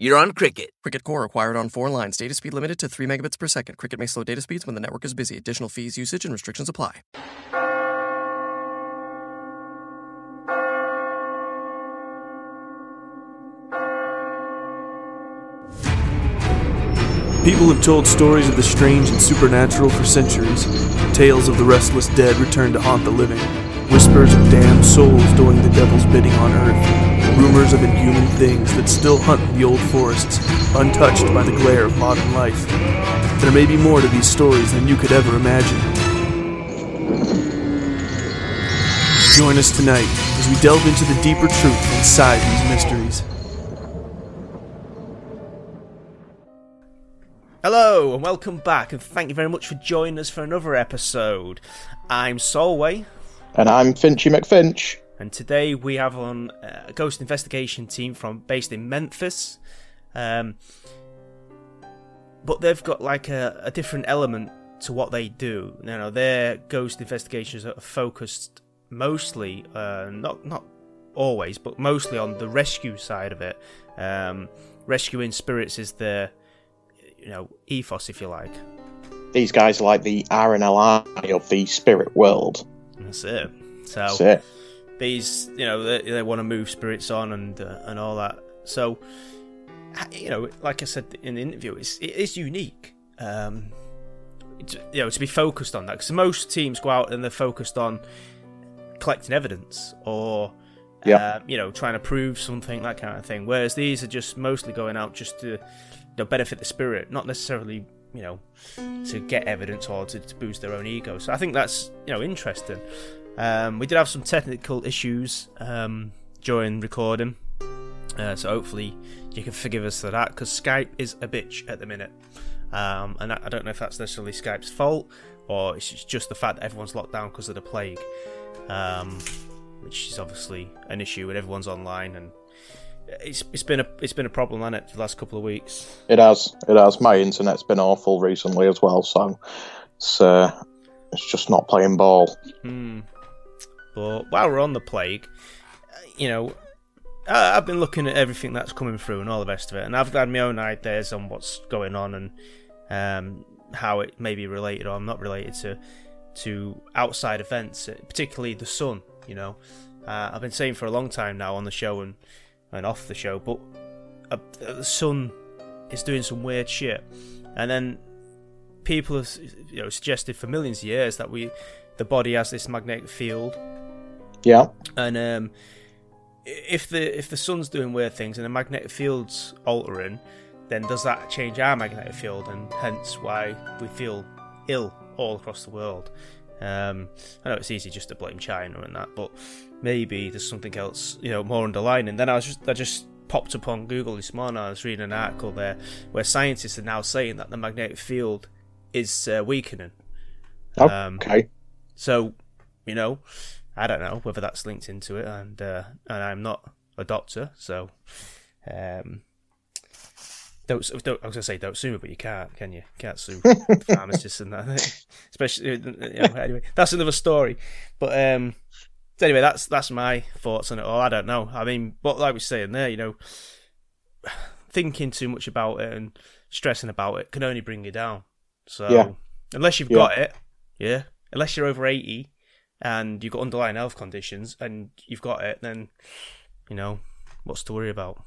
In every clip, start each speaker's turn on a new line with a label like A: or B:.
A: you're on Cricket.
B: Cricket Core acquired on four lines. Data speed limited to 3 megabits per second. Cricket may slow data speeds when the network is busy. Additional fees, usage, and restrictions apply.
C: People have told stories of the strange and supernatural for centuries. Tales of the restless dead return to haunt the living. Whispers of damned souls doing the devil's bidding on earth. Rumors of inhuman things that still hunt the old forests, untouched by the glare of modern life. There may be more to these stories than you could ever imagine. Join us tonight as we delve into the deeper truth inside these mysteries.
D: Hello and welcome back, and thank you very much for joining us for another episode. I'm Solway,
E: And I'm Finchy McFinch.
D: And today we have on uh, a ghost investigation team from based in Memphis. Um, but they've got like a, a different element to what they do. You know, their ghost investigations are focused mostly, uh, not not always, but mostly on the rescue side of it. Um, rescuing spirits is their you know ethos, if you like.
E: These guys are like the RNLI of the spirit world.
D: That's it. So
E: That's it.
D: These, you know, they, they want to move spirits on and uh, and all that. So, you know, like I said in the interview, it's it is unique. Um, you know, to be focused on that because most teams go out and they're focused on collecting evidence or.
E: Yeah.
D: Uh, you know, trying to prove something, that kind of thing. Whereas these are just mostly going out just to, you know, benefit the spirit, not necessarily, you know, to get evidence or to, to boost their own ego. So I think that's, you know, interesting. Um, we did have some technical issues um, during recording, uh, so hopefully you can forgive us for that because Skype is a bitch at the minute, um, and I, I don't know if that's necessarily Skype's fault or it's just the fact that everyone's locked down because of the plague, um, which is obviously an issue when everyone's online and. It's, it's been a it's been a problem, hasn't it, for the last couple of weeks?
E: It has. It has. My internet's been awful recently as well, so it's uh, it's just not playing ball.
D: Hmm. But while we're on the plague, uh, you know, I, I've been looking at everything that's coming through and all the rest of it, and I've had my own ideas on what's going on and um, how it may be related or not related to to outside events, uh, particularly the sun. You know, uh, I've been saying for a long time now on the show and and off the show, but uh, the sun is doing some weird shit, and then people have you know suggested for millions of years that we the body has this magnetic field
E: Yeah.
D: and um, if the if the sun's doing weird things and the magnetic field's altering, then does that change our magnetic field and hence why we feel ill all across the world? Um, I know it's easy just to blame China and that, but maybe there's something else, you know, more underlying. And then I was just I just popped up on Google this morning. I was reading an article there where scientists are now saying that the magnetic field is uh, weakening. Um,
E: Okay.
D: So, you know, I don't know whether that's linked into it, and uh, and I'm not a doctor, so um, don't, don't I was gonna say don't sue me, but you can't, can you? you can't sue pharmacists and that, especially. You know, anyway, that's another story. But um, anyway, that's that's my thoughts on it all. I don't know. I mean, but like we were saying there, you know, thinking too much about it and stressing about it can only bring you down. So
E: Yeah.
D: unless you've
E: Yeah.
D: got it, yeah, unless you're over eighty and you've got underlying health conditions and you've got it, then you know what's to worry about.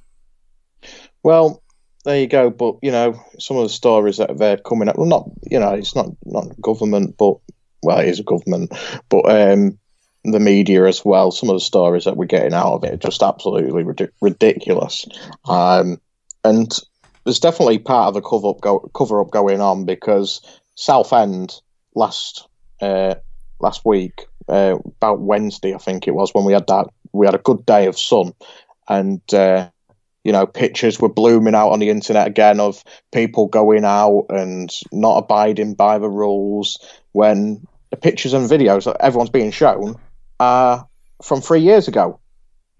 E: Well, there you go. But you know, some of the stories that they're coming up. Well, not you know, it's not not government, but well, it is a government, but um, the media as well. Some of the stories that we're getting out of it are just absolutely ridic- ridiculous. Um, and there's definitely part of the cover up go- cover up going on because Southend last uh, last week, uh, about Wednesday, I think it was, when we had that we had a good day of sun, and uh, you know pictures were blooming out on the internet again of people going out and not abiding by the rules when the pictures and videos that everyone's being shown are from three years ago.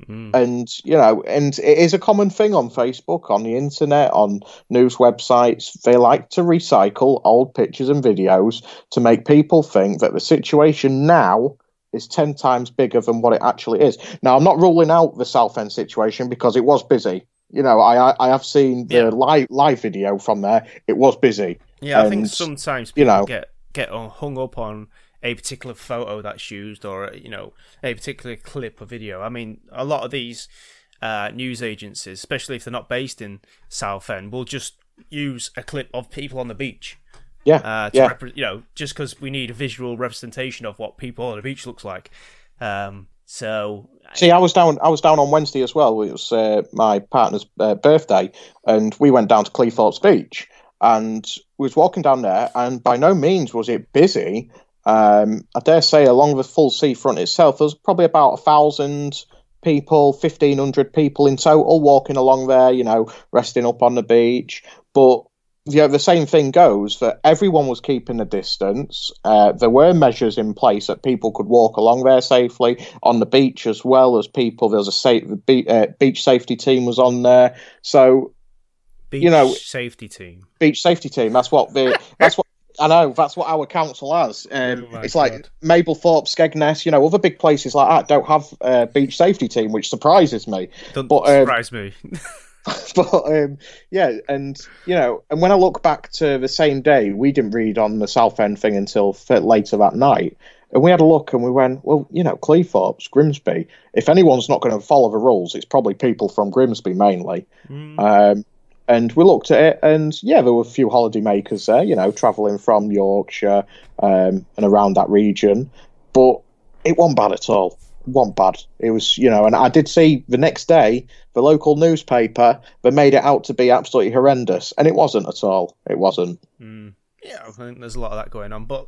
D: Mm.
E: And you know, and it is a common thing on Facebook, on the internet, on news websites. They like to recycle old pictures and videos to make people think that the situation now is 10 times bigger than what it actually is. Now, I'm not ruling out the Southend situation because it was busy. You know, I I have seen the
D: Yeah.
E: live live video from there. It was busy.
D: Yeah, I think sometimes people
E: you know-
D: get get hung up on a particular photo that's used or you know a particular clip or video. I mean, a lot of these uh, news agencies, especially if they're not based in Southend, will just use a clip of people on the beach.
E: Yeah,
D: Uh, to
E: yeah.
D: repre- you know, just because we need a visual representation of what people on the beach looks like. Um, so
E: See, I was down. I was down on Wednesday as well. It was uh, my partner's uh, birthday, and we went down to Cleethorpes Beach, and was walking down there, and by no means was it busy. Um, I dare say, along the full seafront itself, there's probably about a thousand people, fifteen hundred people in total walking along there. You know, resting up on the beach, but. you know, the same thing goes that everyone was keeping a distance. Uh, there were measures in place that people could walk along there safely on the beach as well as people. There was a safe, the be- uh, beach safety team was on there. So
D: beach
E: you know-
D: safety team.
E: beach safety team. That's what the. that's what I know. That's what our council has. Um,
D: Oh
E: it's like Mablethorpe, Skegness. You know, other big places like that don't have a beach safety team, which surprises me.
D: Don't
E: but, um,
D: surprise me.
E: but um, yeah, and you know, and when I look back to the same day, we didn't read on the Southend thing until later that night, and we had a look and we went, well, you know, Cleethorpes, Grimsby. If anyone's not going to follow the rules, it's probably people from Grimsby mainly.
D: Mm.
E: Um, and we looked at it, and yeah, there were a few holiday makers there, you know, travelling from Yorkshire um, and around that region, but it wasn't bad at all. It wasn't bad. It was, you know, and I did see the next day the local newspaper that made it out to be absolutely horrendous, and it wasn't at all. It wasn't.
D: Mm. Yeah, I think there's a lot of that going on. But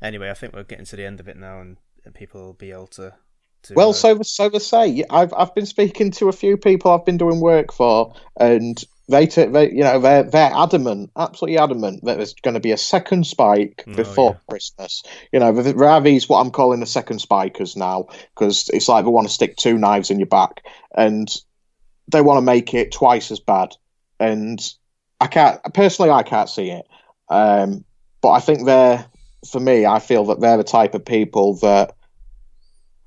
D: anyway, I think we're getting to the end of it now, and, and people will be able to. to
E: Well, so so they say. I've I've been speaking to a few people I've been doing work for, and they, t- they you know they're they're adamant, absolutely adamant that there's going to be a second spike
D: Oh,
E: before
D: yeah.
E: Christmas. You know, there there are these what I'm calling the second spikers now because it's like they want to stick two knives in your back, and they want to make it twice as bad. And I can't personally, I can't see it. Um, but I think they're for me. I feel that they're the type of people that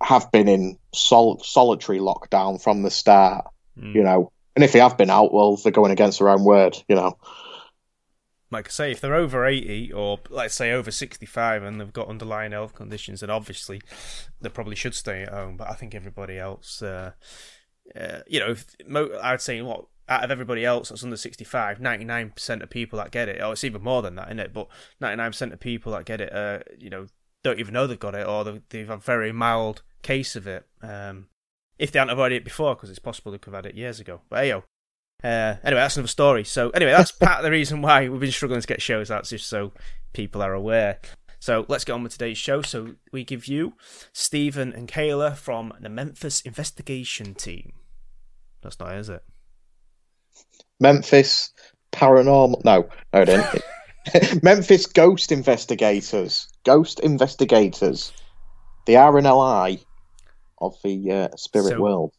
E: have been in sol- solitary lockdown from the start,
D: mm.
E: you know. And if they have been out, well, they're going against their own word, you know.
D: like I say, if they're over 80 or let's say over 65 and they've got underlying health conditions, then obviously they probably should stay at home. But I think everybody else, uh, uh, you know, mo- I'd say what out of everybody else that's under 65, 99% of people that get it, or it's even more than that, isn't it? But 99% of people that get it, uh, you know, don't even know they've got it or they- they've a very mild case of it. Um, if they haven't had it before, because it's possible they could have had it years ago. But hey, yo. Uh, anyway, that's another story. So anyway, that's part of the reason why we've been struggling to get shows out, just so people are aware. So let's get on with today's show. So we give you Stephen and Kayla from the Memphis Investigation Team. That's not it, is it?
E: Memphis paranormal. No, no, it didn't. Memphis ghost investigators. Ghost investigators. The RNLI of the uh, spirit
D: So-
E: world.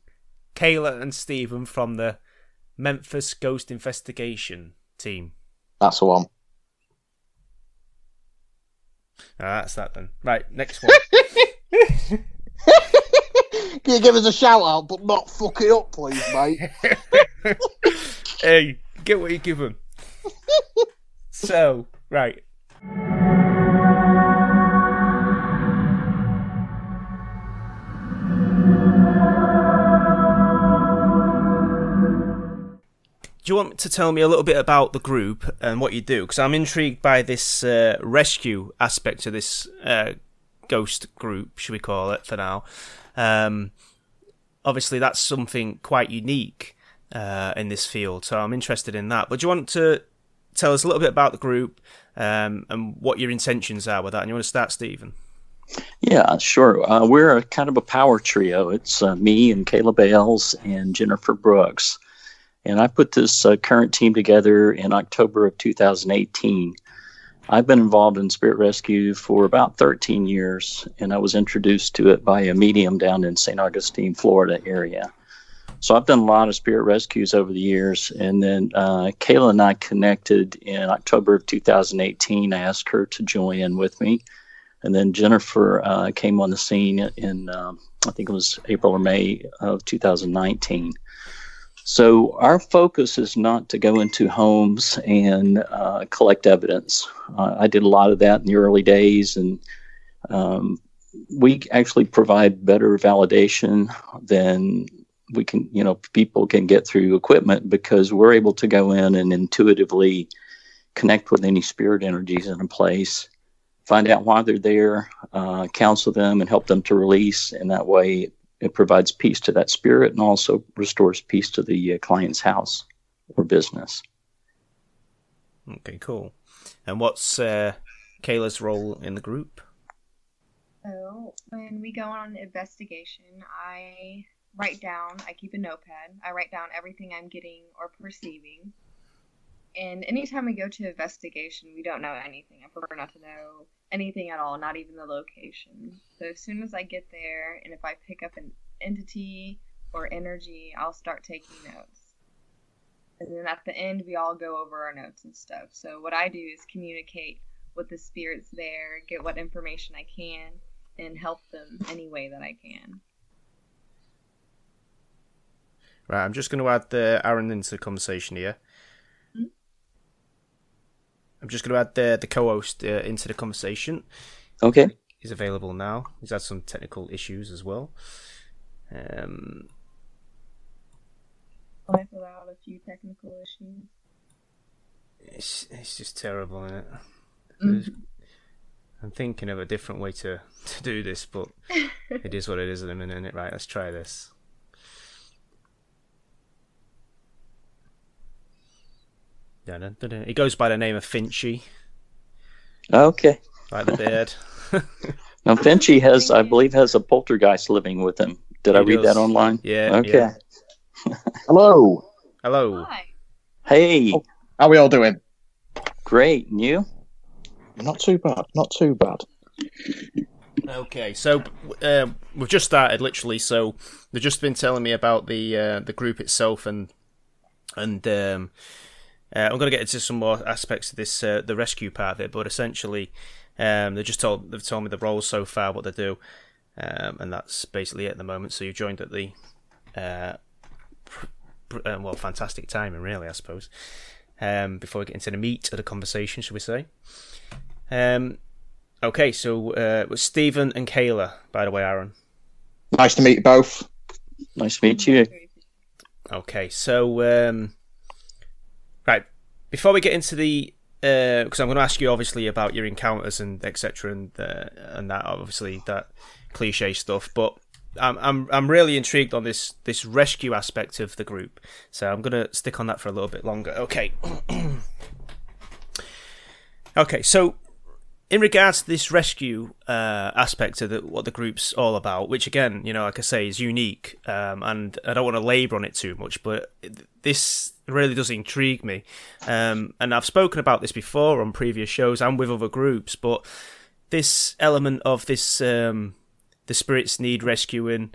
D: Kayla and Stephen from the Memphis Ghost Investigation Team.
E: That's the one.
D: Ah, that's that then. Right, next one.
E: Can you give us a shout out, but not fuck it up, please, mate?
D: hey, get what you give 'em. so, right. Do you want to tell me a little bit about the group and what you do? Because I'm intrigued by this uh, rescue aspect of this uh, ghost group, should we call it for now? Um, obviously, that's something quite unique uh, in this field, so I'm interested in that. But do you want to tell us a little bit about the group um, and what your intentions are with that? And you want to start, Stephen?
F: Yeah, sure. Uh, we're a kind of a power trio. It's uh, me and Kayla Bales and Jennifer Brooks. And I put this uh, current team together in October of 2018. I've been involved in spirit rescue for about 13 years, and I was introduced to it by a medium down in St. Augustine, Florida area. So I've done a lot of spirit rescues over the years, and then uh, Kayla and I connected in October of 2018. I asked her to join in with me, and then Jennifer uh, came on the scene in um, I think it was April or May of 2019. So our focus is not to go into homes and uh, collect evidence. Uh, I did a lot of that in the early days, and um, we actually provide better validation than we can. You know, people can get through equipment because we're able to go in and intuitively connect with any spirit energies in a place, find out why they're there, uh, counsel them, and help them to release. And that way, it provides peace to that spirit and also restores peace to the uh, client's house or business.
D: Okay, cool. And what's uh, Kayla's role in the group?
G: So, when we go on an investigation, I write down, I keep a notepad, I write down everything I'm getting or perceiving. And anytime we go to investigation, we don't know anything. I prefer not to know anything at all, not even the location. So as soon as I get there, and if I pick up an entity or energy, I'll start taking notes. And then at the end, we all go over our notes and stuff. So what I do is communicate with the spirits there, get what information I can, and help them any way that I can.
D: Right, I'm just going to add the Aaron into the conversation here. I'm just going to add the the co-host uh, into the conversation.
F: Okay.
D: He's available now. He's had some technical issues as well. Um,
G: Life without a few technical issues.
D: it's it's just terrible, isn't it?
G: Mhm.
D: I'm thinking of a different way to, to do this, but it is what it is at the minute, isn't it? Right, let's try this. He goes by the name of Finchy,
F: Okay.
D: like the beard.
F: Now Finchy has, I believe, has a poltergeist living with him. Did I read
D: does.
F: that online?
D: Yeah.
F: Okay.
D: yeah.
E: Hello.
D: Hello.
G: Hi.
F: Hey,
E: How we all doing?
F: great. And you?
E: Not too bad. Not too bad.
D: Okay, so uh, we've just started literally. So they've just been telling me about the uh, the group itself, and and um, uh, I'm going to get into some more aspects of this uh, the rescue part of it. But essentially, um, they just told they've told me the roles so far, what they do, um, and that's basically it at the moment. So you joined at the uh, pr- pr- uh, well, fantastic timing, really, I suppose. Um, before we get into the meat of the conversation, shall we say? Um, Okay, so uh, was Stephen and Kayla, by the way, Aaron.
E: Nice to meet you both.
F: Nice to meet you.
D: Okay, so um, right before we get into the, because I'm going to ask you obviously about your encounters and etc. and uh, and that obviously that cliche stuff, but I'm I'm I'm really intrigued on this this rescue aspect of the group, so I'm going to stick on that for a little bit longer. Okay. okay, so in regards to this rescue uh, aspect of the, what the group's all about, which again, you know, like I say, is unique, um, and I don't want to labour on it too much, but this really does intrigue me. Um, and I've spoken about this before on previous shows and with other groups, but this element of this, um, the spirits need rescuing,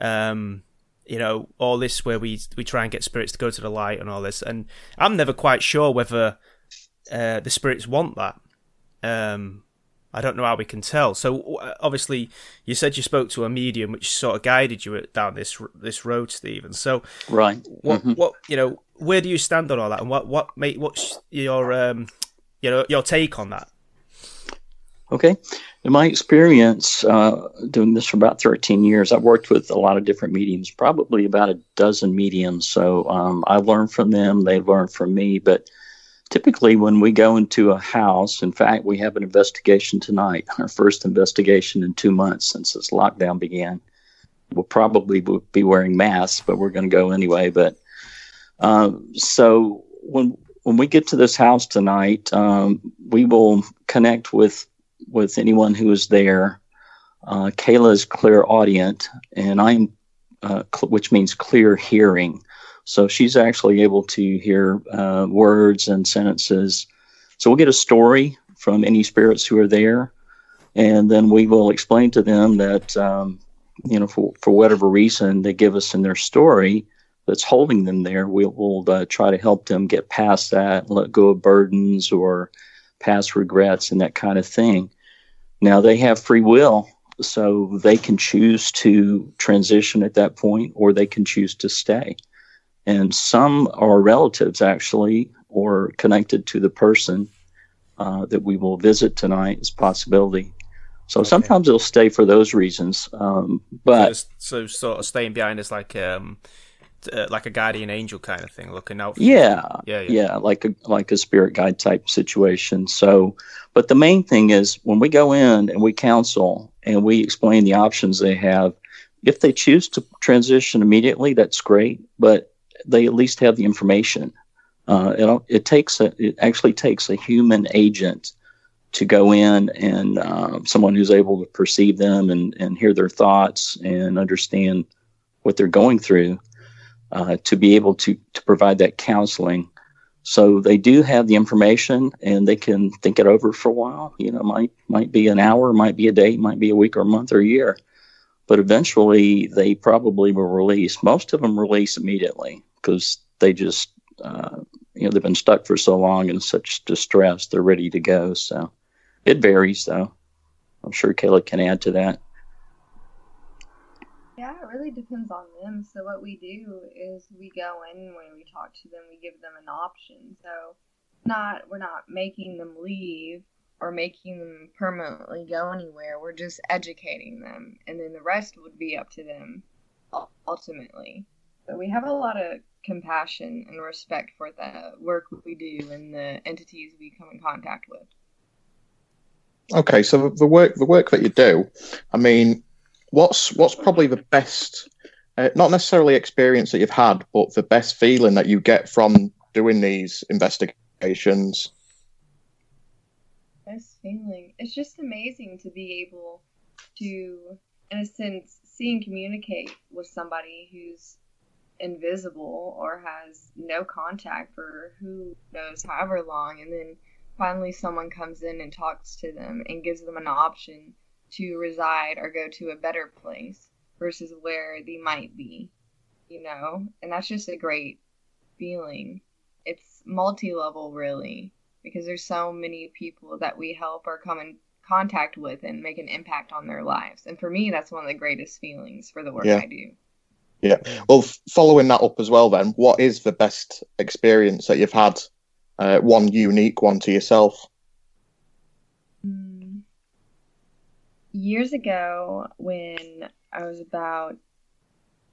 D: um, you know, all this where we we try and get spirits to go to the light and all this, and I'm never quite sure whether uh, the spirits want that. Um, I don't know how we can tell. So obviously, you said you spoke to a medium, which sort of guided you down this this road, Stephen. So
F: Right.
D: what
F: Mhm.
D: what you know, where do you stand on all that, and what what mate, what's your um, you know, your take on that?
F: Okay. In my experience, uh, doing this for about 13 years, I've worked with a lot of different mediums, probably about a dozen mediums. So um, I learned from them, they learned from me. But typically, when we go into a house, in fact, we have an investigation tonight, our first investigation in two months since this lockdown began. We'll probably be wearing masks, but we're going to go anyway. But um, so when when we get to this house tonight, um, we will connect with with anyone who is there. Uh, Kayla is and I'm, uh, cl- which means clear hearing. So she's actually able to hear uh, words and sentences. So we'll get a story from any spirits who are there, and then we will explain to them that um, you know for for whatever reason they give us in their story that's holding them there, we will uh, try to help them get past that, let go of burdens or past regrets and that kind of thing. Now they have free will, so they can choose to transition at that point or they can choose to stay. And some are relatives actually or connected to the person uh, that we will visit tonight is possibility. So okay. sometimes they'll stay for those reasons. Um, but
D: so, so, sort of staying behind is like um, uh, like a guardian angel kind of thing, looking out.
F: Yeah, yeah, yeah, yeah, like a like a spirit guide type situation. So, but the main thing is when we go in and we counsel and we explain the options they have. If they choose to transition immediately, that's great. But they at least have the information. Uh, it, it takes a, it actually takes a human agent to go in and uh, someone who's able to perceive them and, and hear their thoughts and understand what they're going through uh, to be able to, to provide that counseling. So they do have the information and they can think it over for a while. You know, might might be an hour, might be a day, might be a week or a month or a year. But eventually they probably will release. Most of them release immediately because they just uh, you know they've been stuck for so long in such distress they're ready to go. So it varies though. I'm sure Kayla can add to that.
G: Yeah, it really depends on them. So what we do is we go in when we talk to them, we give them an option. So not we're not making them leave or making them permanently go anywhere. We're just educating them, and then the rest would be up to them ultimately. So we have a lot of compassion and respect for the work we do and the entities we come in contact with.
E: Okay, so the work the work that you do, I mean, what's what's probably the best uh, not necessarily experience that you've had but the best feeling that you get from doing these investigations
G: feeling it's just amazing to be able to in a sense see and communicate with somebody who's invisible or has no contact for who knows however long and then finally someone comes in and talks to them and gives them an option to reside or go to a better place versus where they might be, you know? And that's just a great feeling. It's multi level, really, because there's so many people that we help or come in contact with and make an impact on their lives. And for me, that's one of the greatest feelings for the work yeah. I do.
E: Yeah. Well, following that up as well, then, what is the best experience that you've had? Uh, one unique one to yourself.
G: years ago when I was about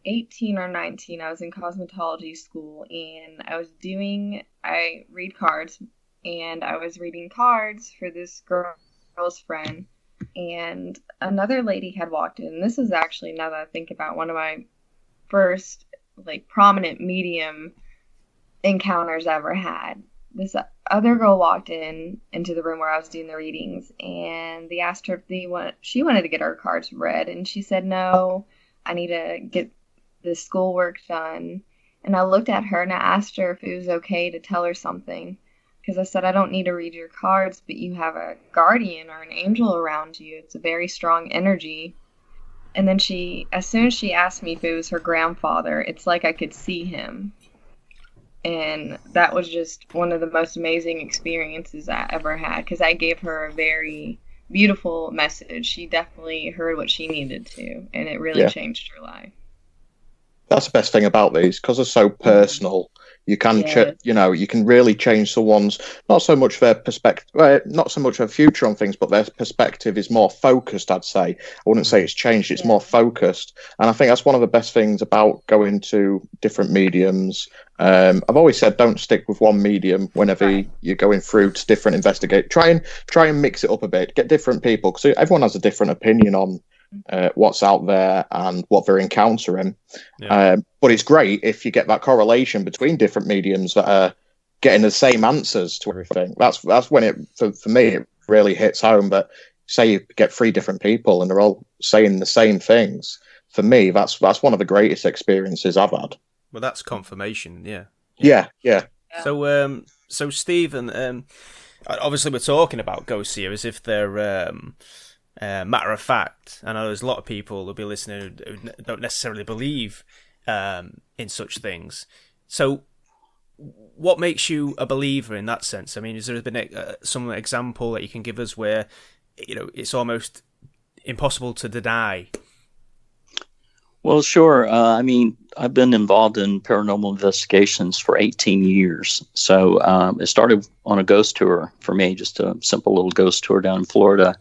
G: 18 or 19, I was in cosmetology school and I was doing, I read cards and I was reading cards for this girl's friend. And another lady had walked in. This is actually, now that I think about one of my first, like, prominent medium encounters I ever had. This other girl walked in into the room where I was doing the readings, and they asked her if they want. She wanted to get her cards read, and she said, "No, I need to get the schoolwork done." And I looked at her and I asked her if it was okay to tell her something, because I said, "I don't need to read your cards, but you have a guardian or an angel around you. It's a very strong energy." And then she, as soon as she asked me if it was her grandfather, it's like I could see him and that was just one of the most amazing experiences I ever had because I gave her a very beautiful message. She definitely heard what she needed to, and it really yeah. changed her life.
E: That's the best thing about these because they're so mm-hmm. You can, ch- you know, you can really change someone's not so much their perspective, uh, not so much their future on things, but their perspective is more focused. I'd say I wouldn't say it's changed; it's yeah. more focused, and I think that's one of the best things about going to different mediums. Um, I've always said don't stick with one medium whenever right. you're going through to different investigate. Try and try and mix it up a bit. Get different people because everyone has a different opinion on uh, what's out there and what they're encountering. Yeah. Um, but it's great if you get that correlation between different mediums that are getting the same answers to everything. That's that's when it for, for me it really hits home. But say you get three different people and they're all saying the same things. For me, that's that's one of the greatest experiences I've had.
D: Well, that's confirmation. Yeah.
E: Yeah. Yeah.
D: So, um, so Stephen, um, obviously we're talking about ghosts here as if they're um, uh, matter of fact. I know there's a lot of people who'll be listening who don't necessarily believe um, in such things. So, what makes you a believer in that sense? I mean, is there been a, uh, some example that you can give us where you know it's almost impossible to deny?
F: Well, sure. Uh, I mean, I've been involved in paranormal investigations for 18 years. So um, it started on a ghost tour for me, just a simple little ghost tour down in Florida.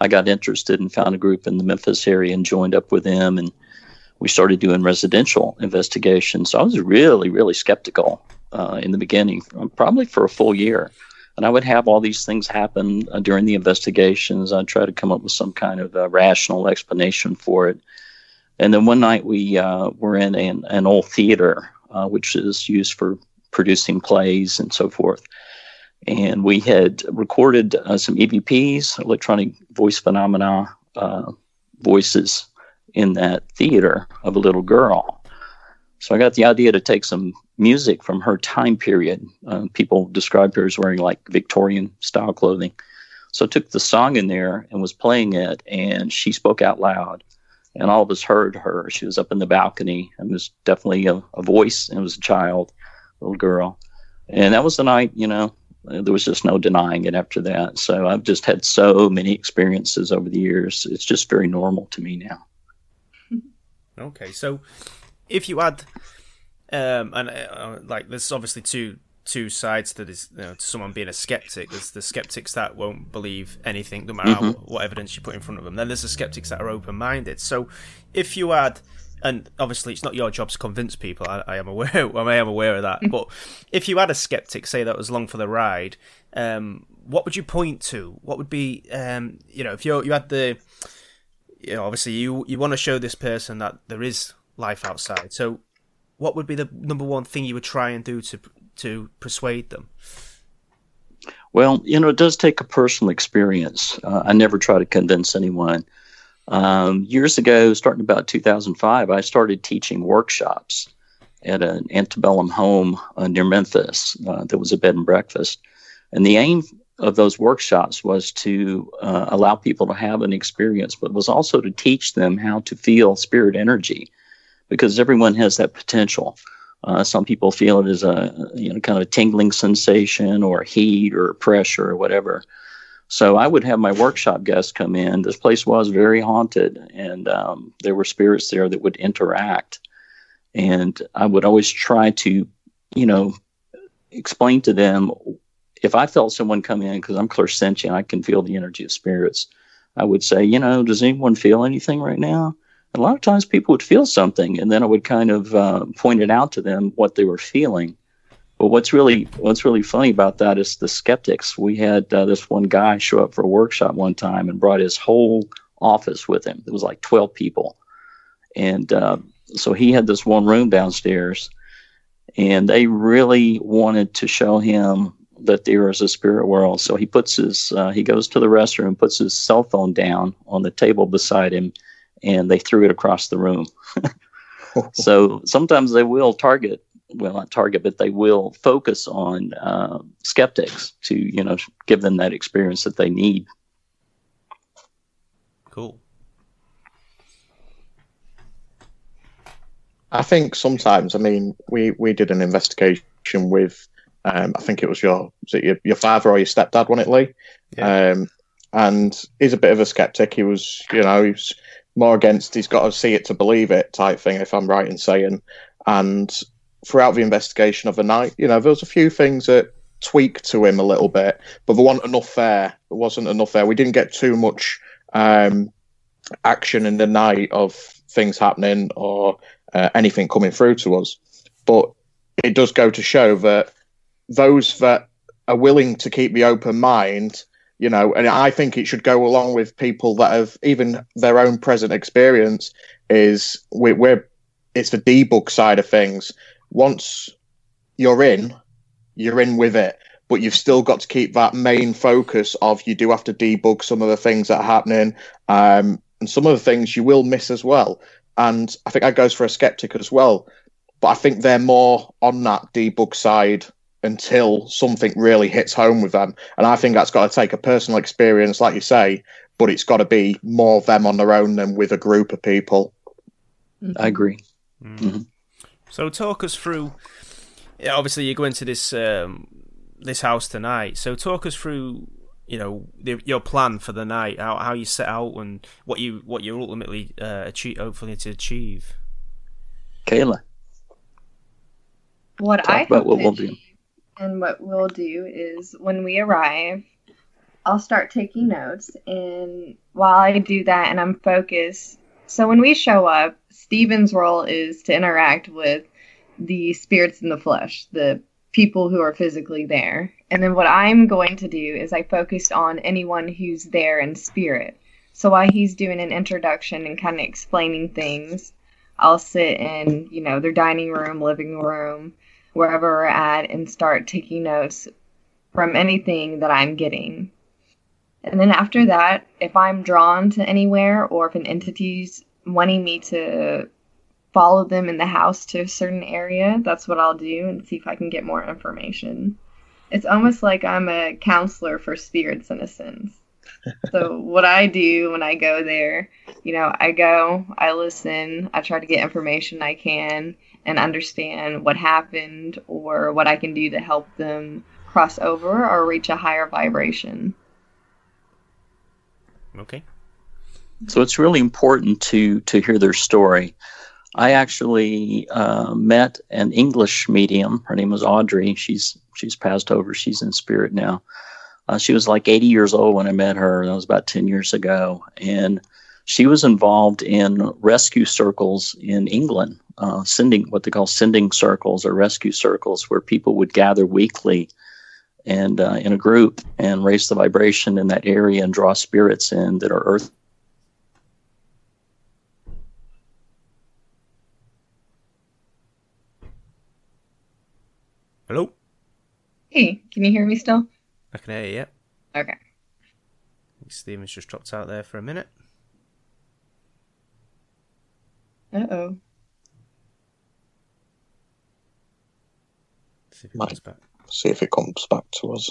F: I got interested and found a group in the Memphis area and joined up with them. And we started doing residential investigations. So I was really, really skeptical uh, in the beginning, probably for a full year. And I would have all these things happen uh, during the investigations. I'd try to come up with some kind of uh, rational explanation for it. And then one night we uh, were in an, an old theater, uh, which is used for producing plays and so forth. And we had recorded uh, some EVPs, electronic voice phenomena voices in that theater of a little girl. So I got the idea to take some music from her time period. Uh, people described her as wearing like Victorian style clothing. So I took the song in there and was playing it, and she spoke out loud. And all of us heard her. She was up in the balcony and was definitely a, a voice, and it was a child, little girl. And that was the night, you know, there was just no denying it after that. So I've just had so many experiences over the years. It's just very normal to me now.
D: Okay, so if you add, um, and uh, like, there's obviously two two sides to this. You know, to someone being a skeptic, there's the skeptics that won't believe anything, no matter mm-hmm. what evidence you put in front of them. Then there's the skeptics that are open minded. So if you add and obviously it's not your job to convince people. I, I am aware. I am aware of that. Mm. but if you had a skeptic say that was long for the ride, um, what would you point to? What would be, um, you know, if you you had the you know, obviously you you want to show this person that there is life outside. So, what would be the number one thing you would try and do to to persuade them?
F: Well, you know, it does take a personal experience. Uh, I never try to convince anyone. Um, years ago, starting about 2005, I started teaching workshops at an antebellum home uh, near Memphis. Uh, there was a bed and breakfast. And the aim of those workshops was to uh, allow people to have an experience, but was also to teach them how to feel spirit energy, because everyone has that potential. Uh, some people feel it as a you know kind of a tingling sensation or heat or pressure or whatever. So I would have my workshop guests come in. This place was very haunted, and um, there were spirits there that would interact. And I would always try to, you know, explain to them if I felt someone come in, because I'm clairsentient, I can feel the energy of spirits. I would say, you know, does anyone feel anything right now? And a lot of times people would feel something, and then I would kind of uh, point it out to them what they were feeling. But what's really what's really funny about that is the skeptics. We had uh, this one guy show up for a workshop one time and brought his whole office with him. It was like twelve people, and uh, so he had this one room downstairs, and they really wanted to show him that there is a spirit world. So he puts his uh, he goes to the restroom, puts his cell phone down on the table beside him, and they threw it across the room. so sometimes they will target well not target but they will focus on uh, skeptics to you know give them that experience that they need
D: cool
E: i think sometimes i mean we we did an investigation with um, I think it was your was it your, your father or your stepdad, wasn't it, Lee? Yeah. Um, and he's a bit of a skeptic. He was, you know, he's more against he's got to see it to believe it type thing, if I'm right in saying. And throughout the investigation of the night, you know, there was a few things that tweaked to him a little bit, but there wasn't enough there. There wasn't enough there. We didn't get too much um, action in the night of things happening or uh, anything coming through to us. But it does go to show that those that are willing to keep the open mind, you know, and I think it should go along with people that have even their own present experience. Is we're, we're it's the debug side of things. Once you're in, you're in with it, but you've still got to keep that main focus of you do have to debug some of the things that are happening, um, and some of the things you will miss as well. And I think that goes for a skeptic as well. But I think they're more on that debug side until something really hits home with them. And I think that's got to take a personal experience, like you say, but it's got to be more them on their own than with a group of people.
F: I agree.
D: Mm-hmm. So talk us through. Yeah, obviously, you go into this um, this house tonight. So talk us through, you know, the, your plan for the night, how how you set out, and what you what you're ultimately uh, achieve, hopefully to achieve.
F: Kayla,
G: What
F: talk
G: I
F: about
G: hope
F: what we'll do.
G: and what we'll do is when we arrive, I'll start taking notes, and while I do that and I'm focused, so when we show up, Stephen's role is to interact with the spirits in the flesh, the people who are physically there. And then what I'm going to do is I focused on anyone who's there in spirit. So while he's doing an introduction and kind of explaining things, I'll sit in, you know, their dining room, living room, wherever we're at, and start taking notes from anything that I'm getting. And then after that, if I'm drawn to anywhere or if an entity's wanting me to follow them in the house to a certain area, that's what I'll do and see if I can get more information. It's almost like I'm a counselor for spirits in a sense. so what I do when I go there, you know, I go, I listen, I try to get information I can and understand what happened or what I can do to help them cross over or reach a higher vibration.
D: Okay.
F: So it's really important to to hear their story. I actually uh, met an English medium. Her name was Audrey. She's she's passed over. She's in spirit now. Uh, she was like 80 years old when I met her. That was about 10 years ago, and she was involved in rescue circles in England, uh, sending what they call sending circles or rescue circles, where people would gather weekly and uh, in a group and raise the vibration in that area and draw spirits in that are earth
D: Hello.
G: Hey, can you hear me still?
D: I can hear you. Yep.
G: Okay.
D: Stephen's just dropped out there for a minute.
G: Uh oh.
D: See if he
E: Might.
D: comes back.
E: See if it comes back to us.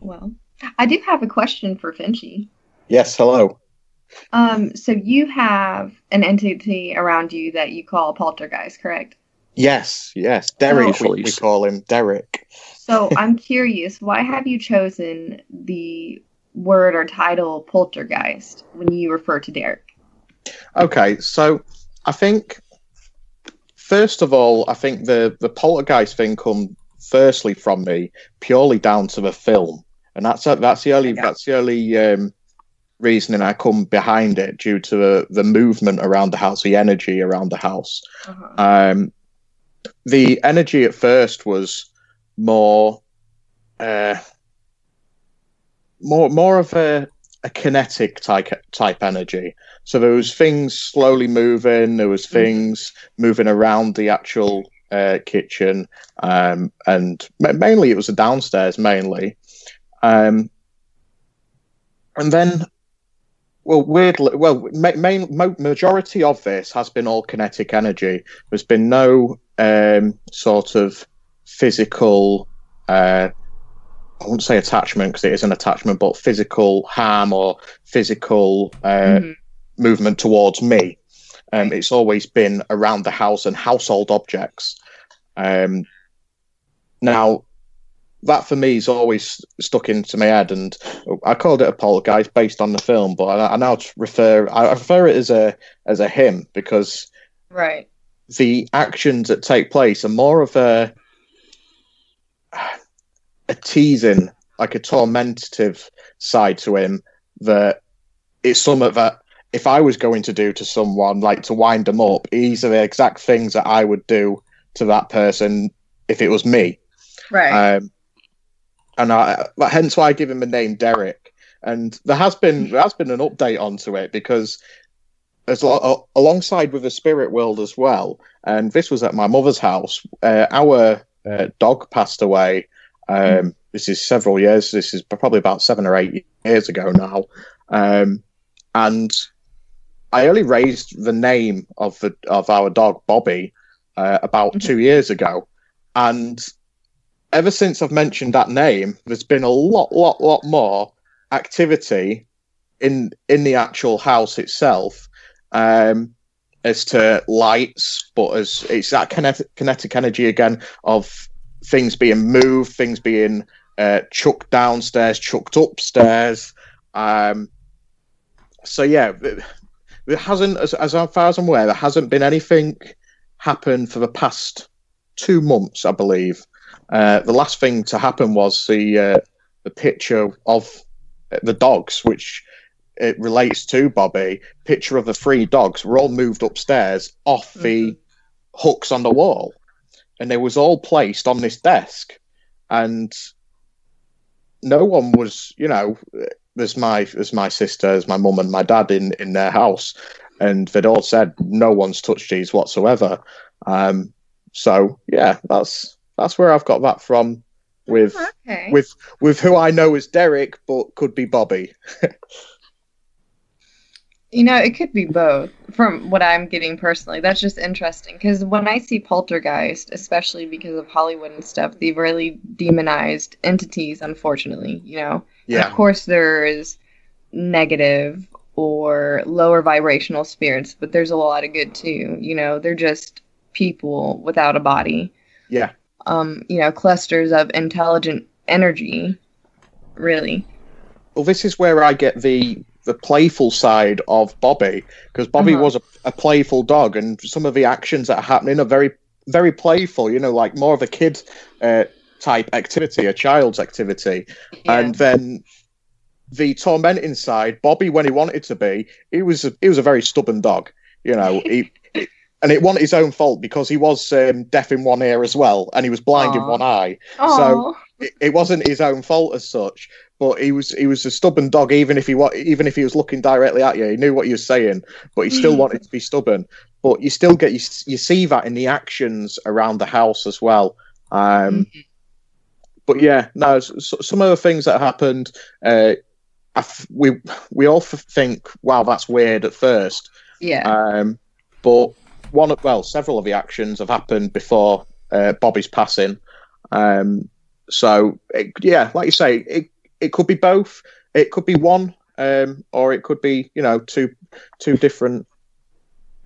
G: Well, I do have a question for Finchy.
E: Yes, hello.
G: Um, so you have an entity around you that you call a poltergeist, correct?
E: Yes, yes. Derek,
F: Oh.
E: we, we call him Derek.
G: So I'm curious, why have you chosen the word or title poltergeist when you refer to Derek?
E: Okay, so I think first of all, I think the the poltergeist thing come firstly from me purely down to the film, and that's that's the only
G: Okay.
E: that's the only um, reasoning I come behind it due to the, the movement around the house, the energy around the house.
G: Uh-huh.
E: Um, the energy at first was more, uh, more, more of a, a kinetic type type energy. So there was things slowly moving. There was things moving around the actual uh, kitchen, um, and ma- mainly it was the downstairs mainly. Um, and then, well, weirdly, well, ma- main majority of this has been all kinetic energy. There's been no um, sort of physical. Uh, I wouldn't say attachment because it is an attachment, but physical harm or physical uh,
G: Mhm.
E: movement towards me. Um, it's always been around the house and household objects. Um, now, that for me is always stuck into my head, and I called it a poltergeist based on the film, but I, I now refer I refer it as a as a him because
G: Right.
E: The actions that take place are more of a a teasing, like a tormentative side to him that it's something that if I was going to do to someone, like to wind them up, these are the exact things that I would do to that person if it was me.
G: Right.
E: Um, and I, hence why I give him the name Derek. And there has been there has been an update onto it because as lo- alongside with the spirit world as well. And this was at my mother's house. Uh, our uh, dog passed away. Um, This is several years. This is probably about seven or eight years ago now. Um, and I only raised the name of the of our dog Bobby uh, about two years ago, and ever since I've mentioned that name, there's been a lot, lot, lot more activity in in the actual house itself. Um, as to lights, but as it's that kinetic, kinetic energy again of things being moved, things being uh, chucked downstairs, chucked upstairs. Um, so yeah, there hasn't, as, as far as I'm aware, there hasn't been anything happen for the past two months, I believe. Uh, the last thing to happen was the uh, the picture of the dogs, which it relates to Bobby. Picture of the three dogs were all moved upstairs off the mm-hmm. hooks on the wall, and they was all placed on this desk, and no one was, you know, there's my there's my sister, there's my mum and my dad in in their house, and they'd all said no one's touched these whatsoever. Um, so yeah, that's that's where I've got that from with okay. with with who I know as Derek, but could be Bobby.
G: You know, it could be both from what I'm getting personally. That's just interesting because when I see poltergeist, especially because of Hollywood and stuff, they've really demonized entities, unfortunately, you know. Yeah. And of course, there is negative or lower vibrational spirits, but there's a lot of good too. You know, they're just people without a body.
E: Yeah.
G: Um, you know, clusters of intelligent energy, really.
E: Well, this is where I get the the playful side of Bobby because Bobby uh-huh. was a, a, playful dog, and some of the actions that are happening are very very playful. You know, like more of a kid uh, type activity, a child's activity, yeah. and then the tormenting side, Bobby, when he wanted to be, he was a, he was a very stubborn dog. You know, he. and it wasn't his own fault because he was um, deaf in one ear as well, and he was blind Aww. in one eye. Aww. So it, wasn't his own fault as such but he was he was a stubborn dog. Even if he even if he was looking directly at you, he knew what he was saying, but he still wanted to be stubborn. But you still get you, you see that in the actions around the house as well. Um, mm-hmm. But yeah, no, so, some of the things that happened, uh, we we all think, wow, that's weird at first.
G: Yeah.
E: Um, but one, well, several of the actions have happened before uh, Bobby's passing. Um, so it, yeah, like you say, it it could be both. It could be one, um, or it could be you know two two different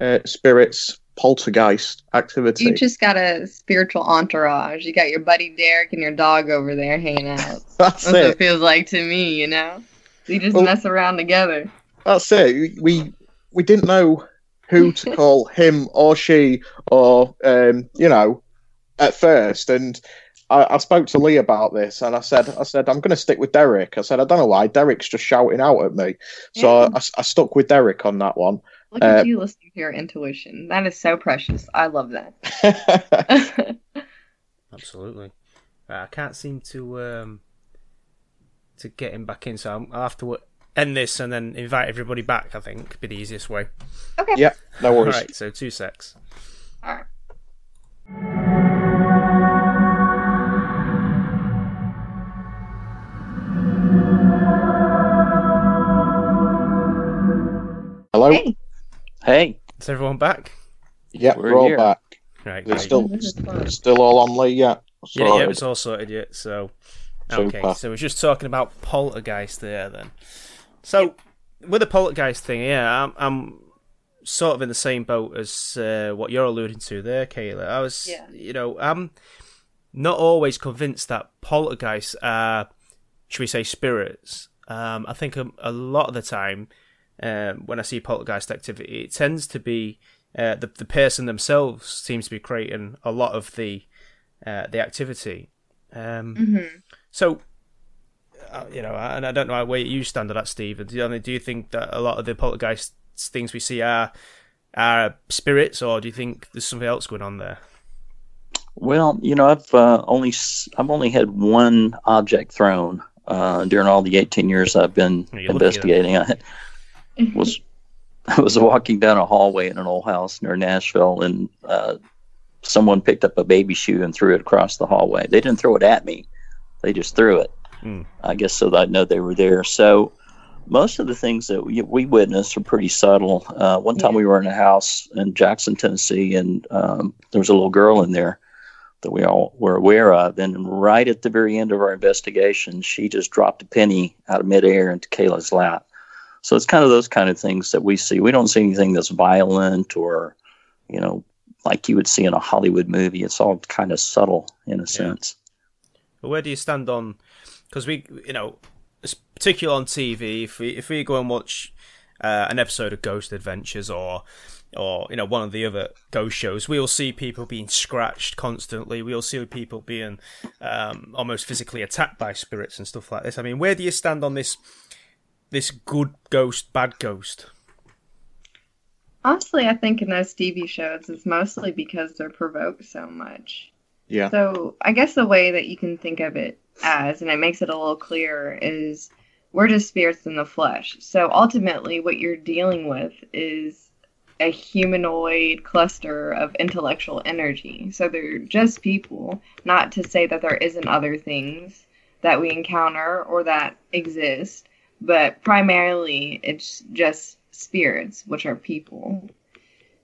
E: uh, spirits poltergeist activity.
G: You just got a spiritual entourage. You got your buddy Derek and your dog over there hanging out.
E: that's, that's
G: it. what it feels like to me. You know, you just well, mess around together.
E: That's it. We we didn't know who to call him or she or um, you know at first, and I, I, spoke to Lee about this, and I said, I said I'm going to stick with Derek. I said I don't know why Derek's just shouting out at me, so yeah. I, I, stuck with Derek on that one.
G: Look at uh, you listening to your intuition. That is so precious. I love that.
D: Absolutely. Uh, I can't seem to um, to get him back in, so I'll have to end this and then invite everybody back. I think be the easiest way.
G: Okay.
E: Yeah. No worries.
D: All right. So two secs.
G: All right.
E: Hello. Hey.
F: Hey.
D: Is everyone back?
E: Yeah, we're, we're all back.
D: Right.
E: They're still still all on Lee. Yeah.
D: Yeah, yeah, it's all sorted yet. So okay, Super. so we're just talking about poltergeist there then. So with the poltergeist thing, yeah, I'm, I'm sort of in the same boat as uh, what you're alluding to there, Kayla. I was, yeah. you know, I'm not always convinced that poltergeists are, should we say, spirits. Um, I think a, a lot of the time um, when I see poltergeist activity, it tends to be uh, the the person themselves seems to be creating a lot of the uh, the activity. Um,
G: mm-hmm.
D: So, uh, you know, and I don't know where you stand on that, Stephen. Do you, do you think that a lot of the poltergeist things we see are are spirits, or do you think there's something else going on there?
F: Well, you know, I've uh, only I've only had one object thrown uh, during all the 18 years I've been investigating. I had, was I was walking down a hallway in an old house near Nashville, and uh, someone picked up a baby shoe and threw it across the hallway. They didn't throw it at me; they just threw it. Mm. I guess so that I'd know they were there. So most of the things that we, we witnessed are pretty subtle. Uh, one time yeah. we were in a house in Jackson, Tennessee, and um, there was a little girl in there that we all were aware of. And right at the very end of our investigation, she just dropped a penny out of midair into Kayla's lap. So it's kind of those kind of things that we see. We don't see anything that's violent or, you know, like you would see in a Hollywood movie. It's all kind of subtle in a sense.
D: But where do you stand on? Because we, you know, particularly on TV, if we if we go and watch uh, an episode of Ghost Adventures or or you know one of the other ghost shows, we'll see people being scratched constantly. We'll see people being um, almost physically attacked by spirits and stuff like this. I mean, where do you stand on this this good ghost, bad ghost?
G: Honestly, I think in those TV shows, it's mostly because they're provoked so much.
E: Yeah.
G: So I guess the way that you can think of it as, and it makes it a little clearer, is we're just spirits in the flesh. So ultimately, what you're dealing with is a humanoid cluster of intellectual energy. So they're just people, not to say that there isn't other things that we encounter or that exist, but primarily it's just spirits, which are people.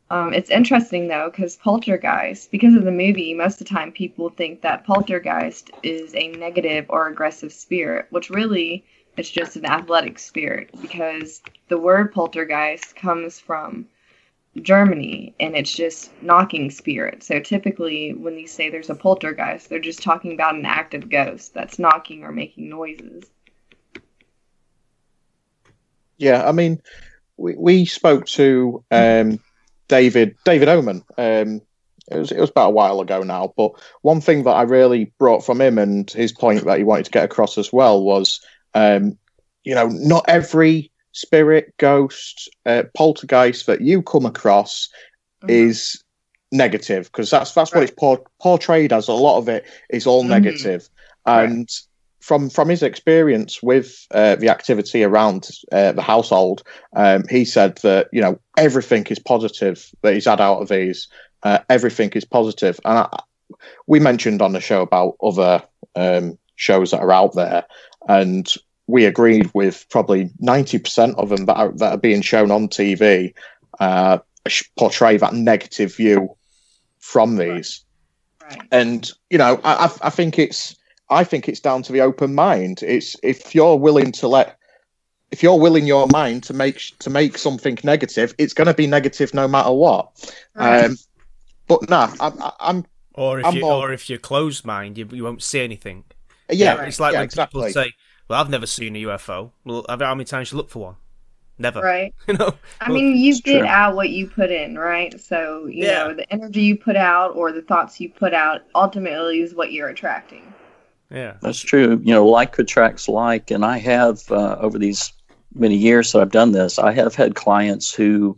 G: Um, it's interesting though, because poltergeist, because of the movie, most of the time people think that poltergeist is a negative or aggressive spirit, which really it's just an athletic spirit because the word poltergeist comes from Germany and it's just knocking spirit. So typically, when they say there's a poltergeist, they're just talking about an active ghost that's knocking or making noises.
E: Yeah, I mean, we, we spoke to um, David David Oman. Um, it was it was about a while ago now, but one thing that I really brought from him and his point that he wanted to get across as well was, um, you know, not every spirit, ghost, uh, poltergeist that you come across mm-hmm. is negative because that's that's right. what it's por- portrayed as. A lot of it is all mm-hmm. and. Right from from his experience with uh, the activity around uh, the household, um, he said that you know everything is positive that he's had out of these. Uh, everything is positive. and I, we mentioned on the show about other um, shows that are out there, and we agreed with probably ninety percent of them that are, that are being shown on TV uh, portray that negative view from these. Right. Right. And you know, I, I think it's I think it's down to the open mind. It's if you're willing to let, if you're willing your mind to make to make something negative, it's going to be negative no matter what. Right. Um, but nah, I'm, I'm
D: or if
E: I'm
D: you
E: more...
D: or if you're closed mind, you, you won't see anything.
E: Yeah,
D: it's like
E: yeah,
D: when
E: exactly.
D: people say, "Well, I've never seen a UFO." Well, how many times you look for one? Never.
G: Right.
D: you know.
G: I mean, you get true. out what you put in, right? So you yeah. know, the energy you put out or the thoughts you put out ultimately is what you're attracting.
D: Yeah,
F: that's true. You know, like attracts like, and I have uh, over these many years that I've done this, I have had clients who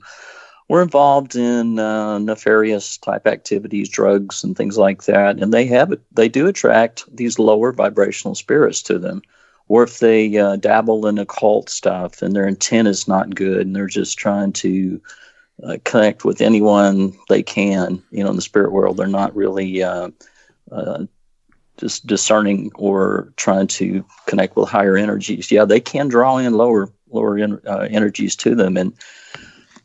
F: were involved in uh, nefarious type activities, drugs, and things like that, and they have they do attract these lower vibrational spirits to them. Or if they uh, dabble in occult stuff and their intent is not good, and they're just trying to uh, connect with anyone they can, you know, in the spirit world, they're not really uh, uh, just discerning or trying to connect with higher energies, yeah, they can draw in lower lower uh, energies to them, and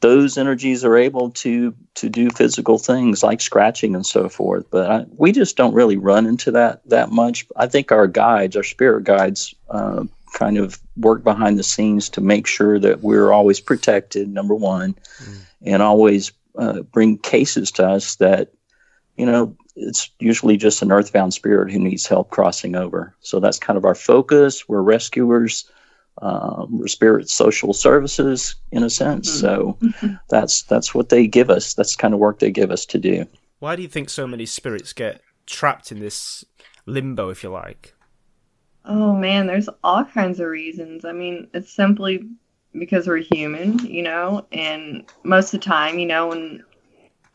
F: those energies are able to to do physical things like scratching and so forth. But I, we just don't really run into that that much. I think our guides, our spirit guides, uh, kind of work behind the scenes to make sure that we're always protected. Number one, mm. and always uh, bring cases to us that you know it's usually just an earthbound spirit who needs help crossing over. So that's kind of our focus. We're rescuers. Um, we're spirit social services in a sense. Mm-hmm. So that's that's what they give us. That's the kind of work they give us to do.
D: Why do you think so many spirits get trapped in this limbo, if you like?
G: Oh man, there's all kinds of reasons. I mean, it's simply because we're human, you know, and most of the time, you know, when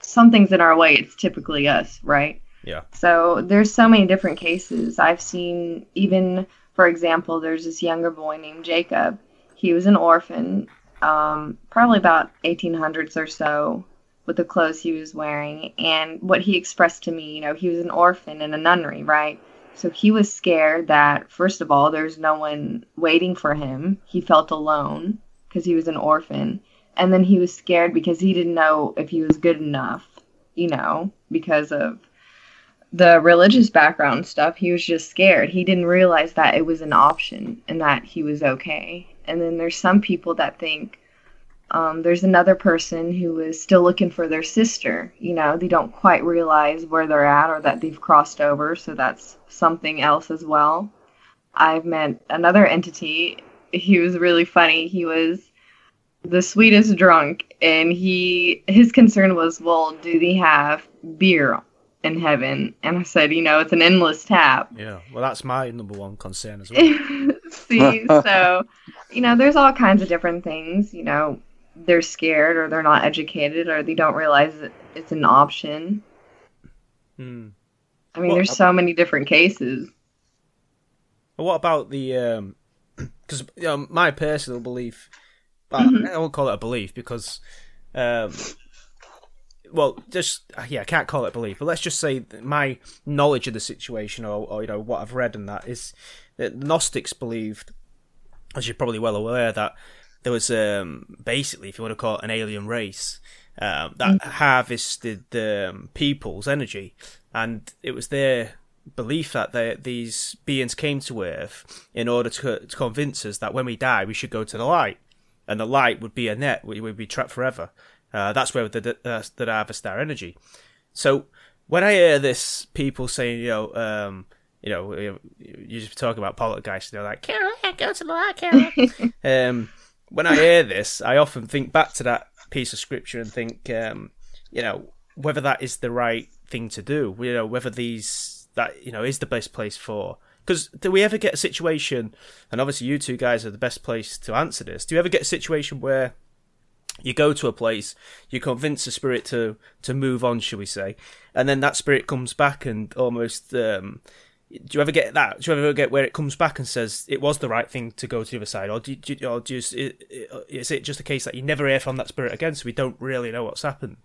G: something's in our way, it's typically us, right?
D: Yeah.
G: So there's so many different cases. I've seen even, for example, there's this younger boy named Jacob. He was an orphan, um, probably about 1800s or so, with the clothes he was wearing. And what he expressed to me, you know, he was an orphan in a nunnery, right? So he was scared that, first of all, there's no one waiting for him. He felt alone because he was an orphan and then he was scared because he didn't know if he was good enough, you know, because of the religious background stuff, he was just scared. He didn't realize that it was an option and that he was okay. And then there's some people that think um, there's another person who is still looking for their sister. You know, they don't quite realize where they're at or that they've crossed over, so that's something else as well. I've met another entity. He was really funny. He was the sweetest drunk, and he his concern was, well, do they have beer in heaven? And I said, you know, it's an endless tap.
D: Yeah, well, that's my number one concern as well.
G: See, so you know, there's all kinds of different things. You know, they're scared, or they're not educated, or they don't realize it's an option.
D: Hmm.
G: I mean,
D: Well,
G: there's so many different cases.
D: But what about the? Because you know, my personal belief. I won't call it a belief because, um, well, just yeah, I can't call it a belief. But let's just say my knowledge of the situation, or, or you know what I've read, and that is that the Gnostics believed, as you're probably well aware, that there was um, basically, if you want to call it, an alien race um, that harvested um, people's energy, and it was their belief that they, these beings came to Earth in order to, to convince us that when we die, we should go to the light, and the light would be a net, we would be trapped forever. Uh, that's where they uh, that harvest our energy. So when I hear this, people saying, you know, um, you know, you just talk about poltergeist, they're like, Carol, go to the light, Carol. um, when I hear this, I often think back to that piece of scripture and think, um, you know, whether that is the right thing to do. You know, whether these that you know is the best place for. Because do we ever get a situation? And obviously, you two guys are the best place to answer this. Do you ever get a situation where you go to a place, you convince the spirit to to move on, shall we say, and then that spirit comes back and almost. Um, do you ever get that? Do you ever get where it comes back and says it was the right thing to go to the other side, or do you, do you, or do you, is it just a case that you never hear from that spirit again, so we don't really know what's happened?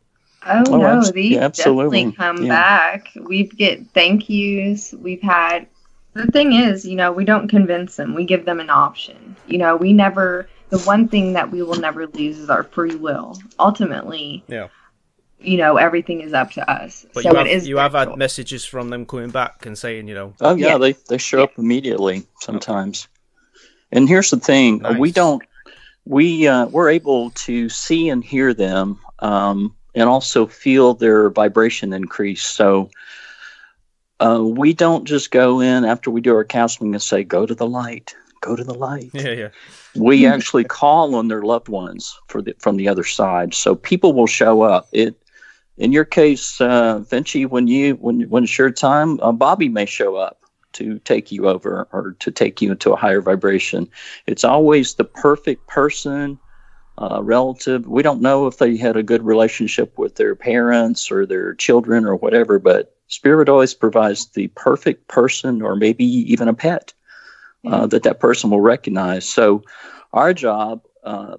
G: Oh,
F: Oh,
G: no,
F: abs-
G: these
F: yeah, absolutely.
G: definitely come
F: Yeah.
G: back. We get thank yous. We've had the thing is, you know, we don't convince them. We give them an option. You know, we never the one thing that we will never lose is our free will. Ultimately,
D: Yeah.
G: you know, everything is up to us.
D: But
G: so
D: you have
G: it is
D: you have had messages from them coming back and saying, you know,
F: Oh yeah,
G: Yeah.
F: they they show up immediately sometimes. And here's the thing: uh, we don't we uh, we're able to see and hear them, um, and also feel their vibration increase. So uh, we don't just go in after we do our counseling and say, "Go to the light, go to the light."
D: yeah, yeah,
F: we actually call on their loved ones for the, from the other side. So people will show up. It, in your case, uh, Vinci, when you when when it's your time, uh, Bobby may show up to take you over or to take you into a higher vibration. It's always the perfect person, uh, relative. We don't know if they had a good relationship with their parents or their children or whatever, but Spirit always provides the perfect person or maybe even a pet uh, that that person will recognize. So our job uh,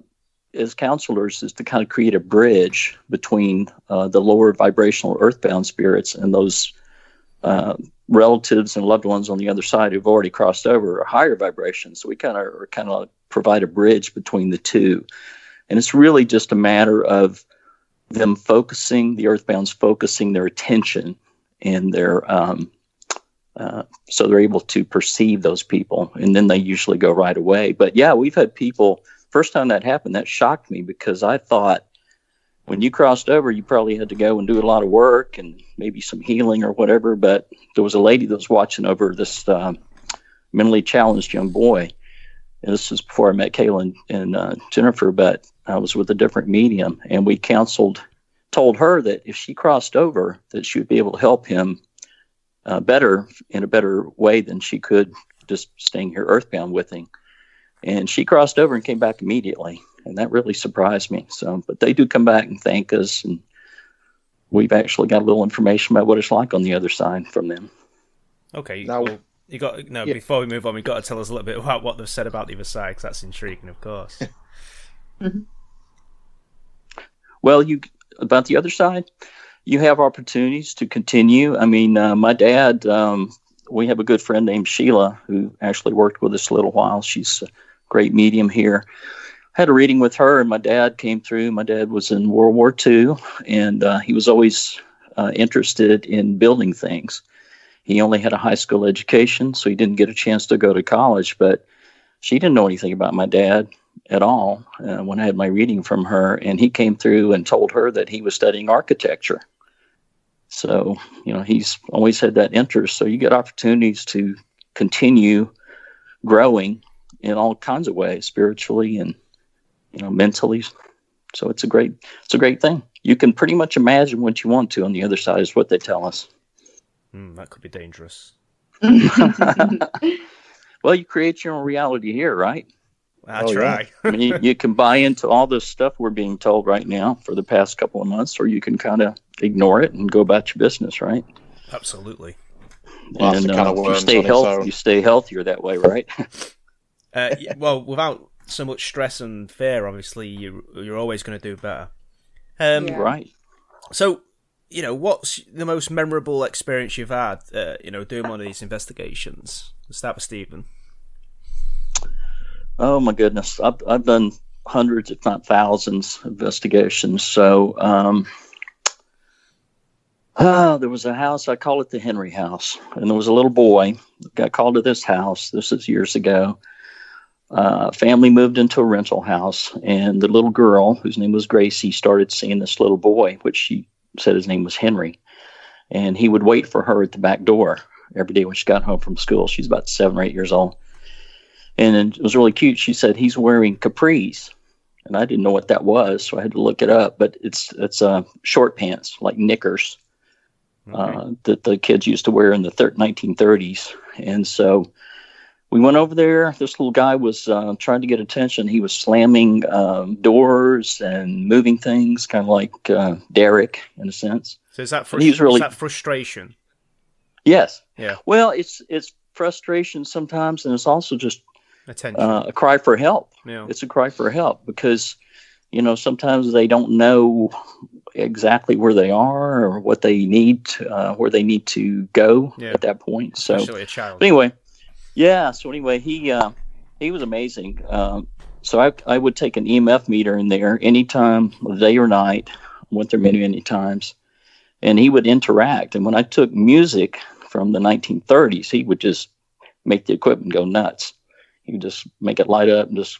F: as counselors is to kind of create a bridge between uh, the lower vibrational earthbound spirits and those uh, relatives and loved ones on the other side who've already crossed over a higher vibration. So we kind of kind of provide a bridge between the two, and it's really just a matter of them focusing the earthbounds focusing their attention and their um, uh, so they're able to perceive those people and then they usually go right away. But yeah we've had people first time that happened that shocked me because i thought when you crossed over you probably had to go and do a lot of work and maybe some healing or whatever but there was a lady that was watching over this um, mentally challenged young boy. And this was before i met kayla and, and uh, jennifer but i was with a different medium and we counseled told her that if she crossed over that she would be able to help him uh, better in a better way than she could just staying here earthbound with him. And she crossed over and came back immediately, and that really surprised me. So, but they do come back and thank us, and we've actually got a little information about what it's like on the other side from them.
D: okay.
E: Now-
D: well, you got no.
E: Yeah.
D: Before we move on, we've got to tell us a little bit about what they've said about the other side, because that's intriguing, of course.
F: Well, you about the other side, you have opportunities to continue. I mean, uh, my dad, um, we have a good friend named Sheila who actually worked with us a little while. She's a great medium here. Had a reading with her, and my dad came through. My dad was in World War II, and uh, he was always uh, interested in building things. He only had a high school education, so he didn't get a chance to go to college. But she didn't know anything about my dad at all uh, when I had my reading from her. And he came through and told her that he was studying architecture. So, you know, he's always had that interest. So you get opportunities to continue growing in all kinds of ways, spiritually and, you know, mentally. So it's a great, it's a great thing. You can pretty much imagine what you want to on the other side is what they tell us.
D: Mm, that could be dangerous.
F: well, you create your own reality here, right?
D: I oh, try.
F: Yeah. I mean, you, you, can buy into all this stuff we're being told right now for the past couple of months, or you can kind of ignore it and go about your business, right?
D: Absolutely.
F: and uh, you stay healthy. You stay healthier that way, right?
D: uh, well, without so much stress and fear, obviously, you you're always going to do better.
F: Um, yeah. Right.
D: So, you know, what's the most memorable experience you've had? Uh, you know, doing one of these investigations. Let's start with Stephen.
F: Oh my goodness, I've I've done hundreds, if not thousands, investigations. So, um, uh, there was a house. I call it the Henry House, and there was a little boy got called to this house. This is years ago. Uh, family moved into a rental house, and the little girl, whose name was Gracie, started seeing this little boy, which she said his name was Henry, and he would wait for her at the back door every day when she got home from school. She's about seven or eight years old and it was really cute. She said he's wearing capris, and I didn't know what that was, so I had to look it up. But it's it's uh, short pants like knickers okay. uh, that the kids used to wear in the thir- 1930s, and so we went over there. This little guy was uh, trying to get attention. He was slamming um, doors and moving things, kind of like uh, Derek in a sense.
D: So is that, frust- really... is that frustration?
F: Yes.
D: Yeah.
F: Well, it's it's frustration sometimes, and it's also just
D: attention, uh,
F: a cry for help.
D: Yeah.
F: It's a cry for help because you know sometimes they don't know exactly where they are or what they need, to, uh, where they need to go yeah. at that point. So,
D: Especially a child.
F: anyway, yeah. So anyway, he uh, he was amazing. Um, so I I would take an EMF meter in there anytime, day or night. Went there many many times, and he would interact. And when I took music from the 1930s, he would just make the equipment go nuts you just make it light up and just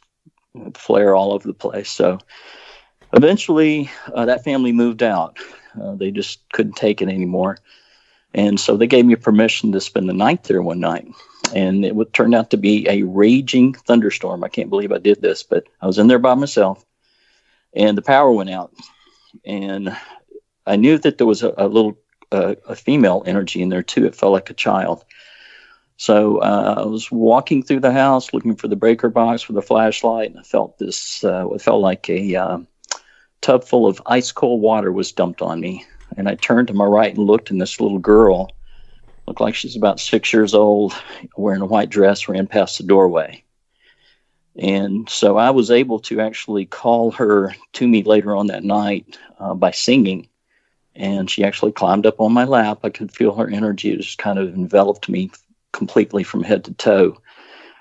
F: flare all over the place. So eventually, uh, that family moved out. Uh, they just couldn't take it anymore. And so they gave me permission to spend the night there one night. And it would turn out to be a raging thunderstorm. I can't believe I did this, but I was in there by myself and the power went out. And I knew that there was a, a little uh, a female energy in there too. It felt like a child. So uh, I was walking through the house looking for the breaker box with a flashlight, and I felt this. Uh, it felt like a uh, tub full of ice cold water was dumped on me. And I turned to my right and looked, and this little girl looked like she's about six years old, wearing a white dress, ran past the doorway. And so I was able to actually call her to me later on that night uh, by singing. And she actually climbed up on my lap. I could feel her energy. It just kind of enveloped me completely from head to toe.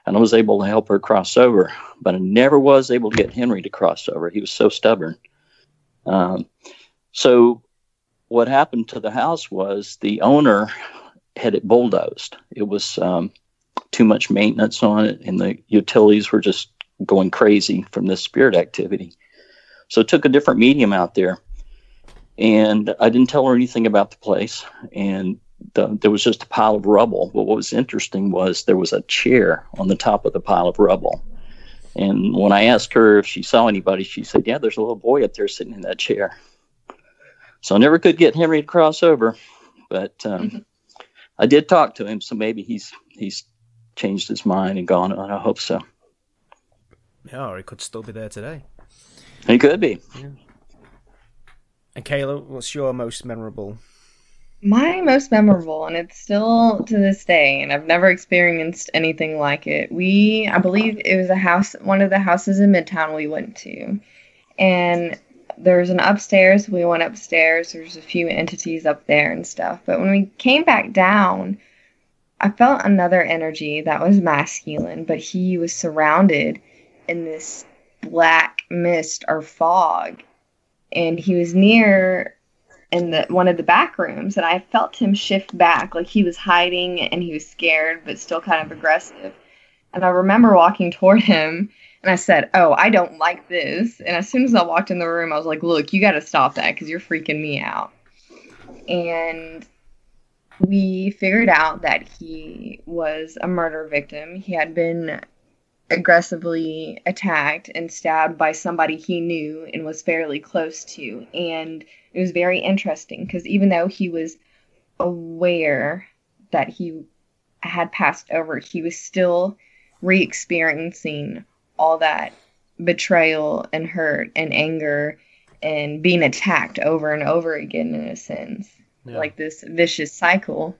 F: And I was able to help her cross over, but I never was able to get Henry to cross over. He was so stubborn. Um, so, what happened to the house was the owner had it bulldozed. It was um, too much maintenance on it, and the utilities were just going crazy from this spirit activity. So, it took a different medium out there. And I didn't tell her anything about the place. And the, there was just a pile of rubble. But what was interesting was there was a chair on the top of the pile of rubble. And when I asked her if she saw anybody, she said, Yeah, there's a little boy up there sitting in that chair. So I never could get Henry to cross over, but um, mm-hmm. I did talk to him, so maybe he's he's changed his mind and gone on. I hope so.
D: Yeah, or he could still be there today.
F: He could be.
D: Yeah. And Kayla, what's your most memorable
G: my most memorable, and it's still to this day, and I've never experienced anything like it. We, I believe it was a house, one of the houses in Midtown we went to. And there's an upstairs. We went upstairs. There's a few entities up there and stuff. But when we came back down, I felt another energy that was masculine, but he was surrounded in this black mist or fog. And he was near in the one of the back rooms, and I felt him shift back, like he was hiding and he was scared, but still kind of aggressive. And I remember walking toward him, and I said, "Oh, I don't like this." And as soon as I walked in the room, I was like, "Look, you got to stop that because you're freaking me out." And we figured out that he was a murder victim. He had been aggressively attacked and stabbed by somebody he knew and was fairly close to. And it was very interesting because even though he was aware that he had passed over, he was still re experiencing all that betrayal and hurt and anger and being attacked over and over again in a sense. Yeah. Like this vicious cycle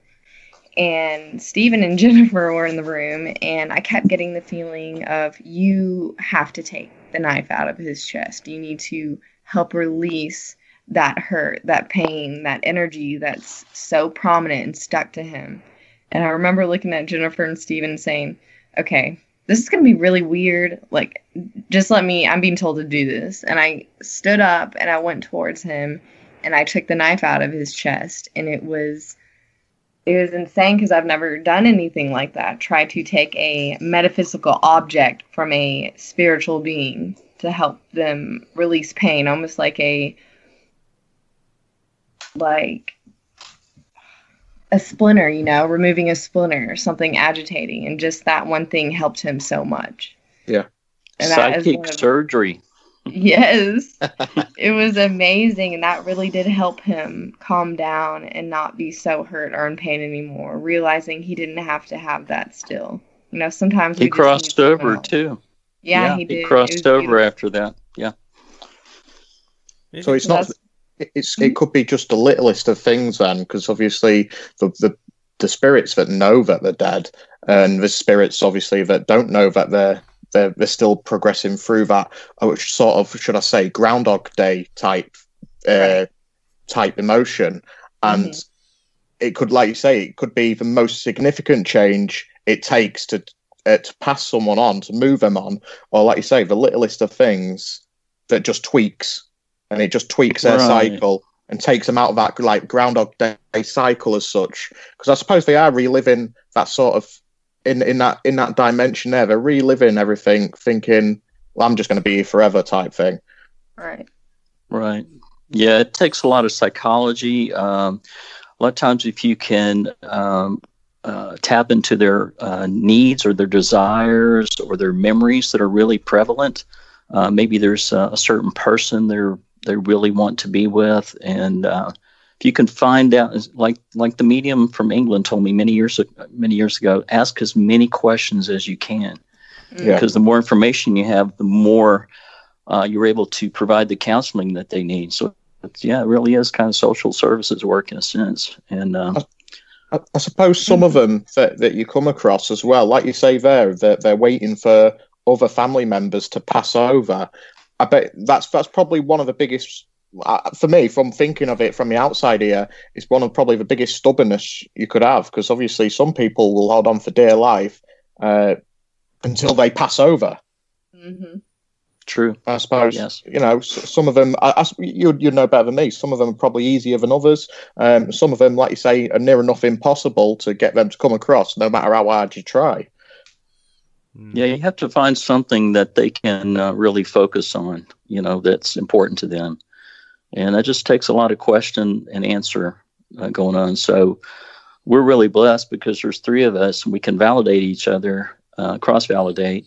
G: and Stephen and Jennifer were in the room, and I kept getting the feeling of you have to take the knife out of his chest. You need to help release that hurt, that pain, that energy that's so prominent and stuck to him. And I remember looking at Jennifer and Stephen saying, okay, this is going to be really weird. Like, just let me, I'm being told to do this. And I stood up and I went towards him and I took the knife out of his chest. And it was it was insane because I've never done anything like that. Try to take a metaphysical object from a spiritual being to help them release pain, almost like a like a splinter, you know, removing a splinter or something agitating, and just that one thing helped him so much.
E: Yeah,
F: and psychic surgery.
G: Yes. it was amazing. And that really did help him calm down and not be so hurt or in pain anymore, realizing he didn't have to have that still. You know, sometimes
F: he crossed over too.
G: Yeah, yeah, he did.
F: He crossed over beautiful. after that. Yeah.
E: So it's not. It's it could be just the littlest of things then, because obviously the, the the spirits that know that they're dead, and the spirits obviously that don't know that they're they're, they're still progressing through that, uh, which sort of should I say Groundhog Day type uh, type emotion, and mm-hmm. it could, like you say, it could be the most significant change it takes to uh, to pass someone on, to move them on, or like you say, the littlest of things that just tweaks, and it just tweaks their right. cycle and takes them out of that like Groundhog Day cycle as such. Because I suppose they are reliving that sort of in in that in that dimension there. They're reliving everything, thinking, "Well, I'm just going to be here forever," type thing.
G: Right.
F: Right. Yeah, it takes a lot of psychology. Um, a lot of times, if you can um, uh, tap into their uh, needs or their desires or their memories that are really prevalent, uh, maybe there's a, a, certain person they're they really want to be with, and uh, if you can find out, like like the medium from England told me many years many years ago, ask as many questions as you can, yeah. because the more information you have, the more uh, you're able to provide the counseling that they need. So yeah, it really is kind of social services work in a sense, and. Uh,
E: I, I suppose some of them that, that you come across as well, like you say there, that they're waiting for other family members to pass over. I bet that's that's probably one of the biggest for me, from thinking of it from the outside here, it's one of probably the biggest stubbornness you could have because obviously some people will hold on for dear life uh, until they pass over.
G: Mm-hmm.
F: True.
E: I suppose. Yes. You know, some of them, I, I, you you know better than me. Some of them are probably easier than others. Um, some of them, like you say, are near enough impossible to get them to come across, no matter how hard you try.
F: Yeah, you have to find something that they can uh, really focus on. You know, that's important to them and that just takes a lot of question and answer uh, going on. So we're really blessed because there's three of us and we can validate each other, uh, cross validate.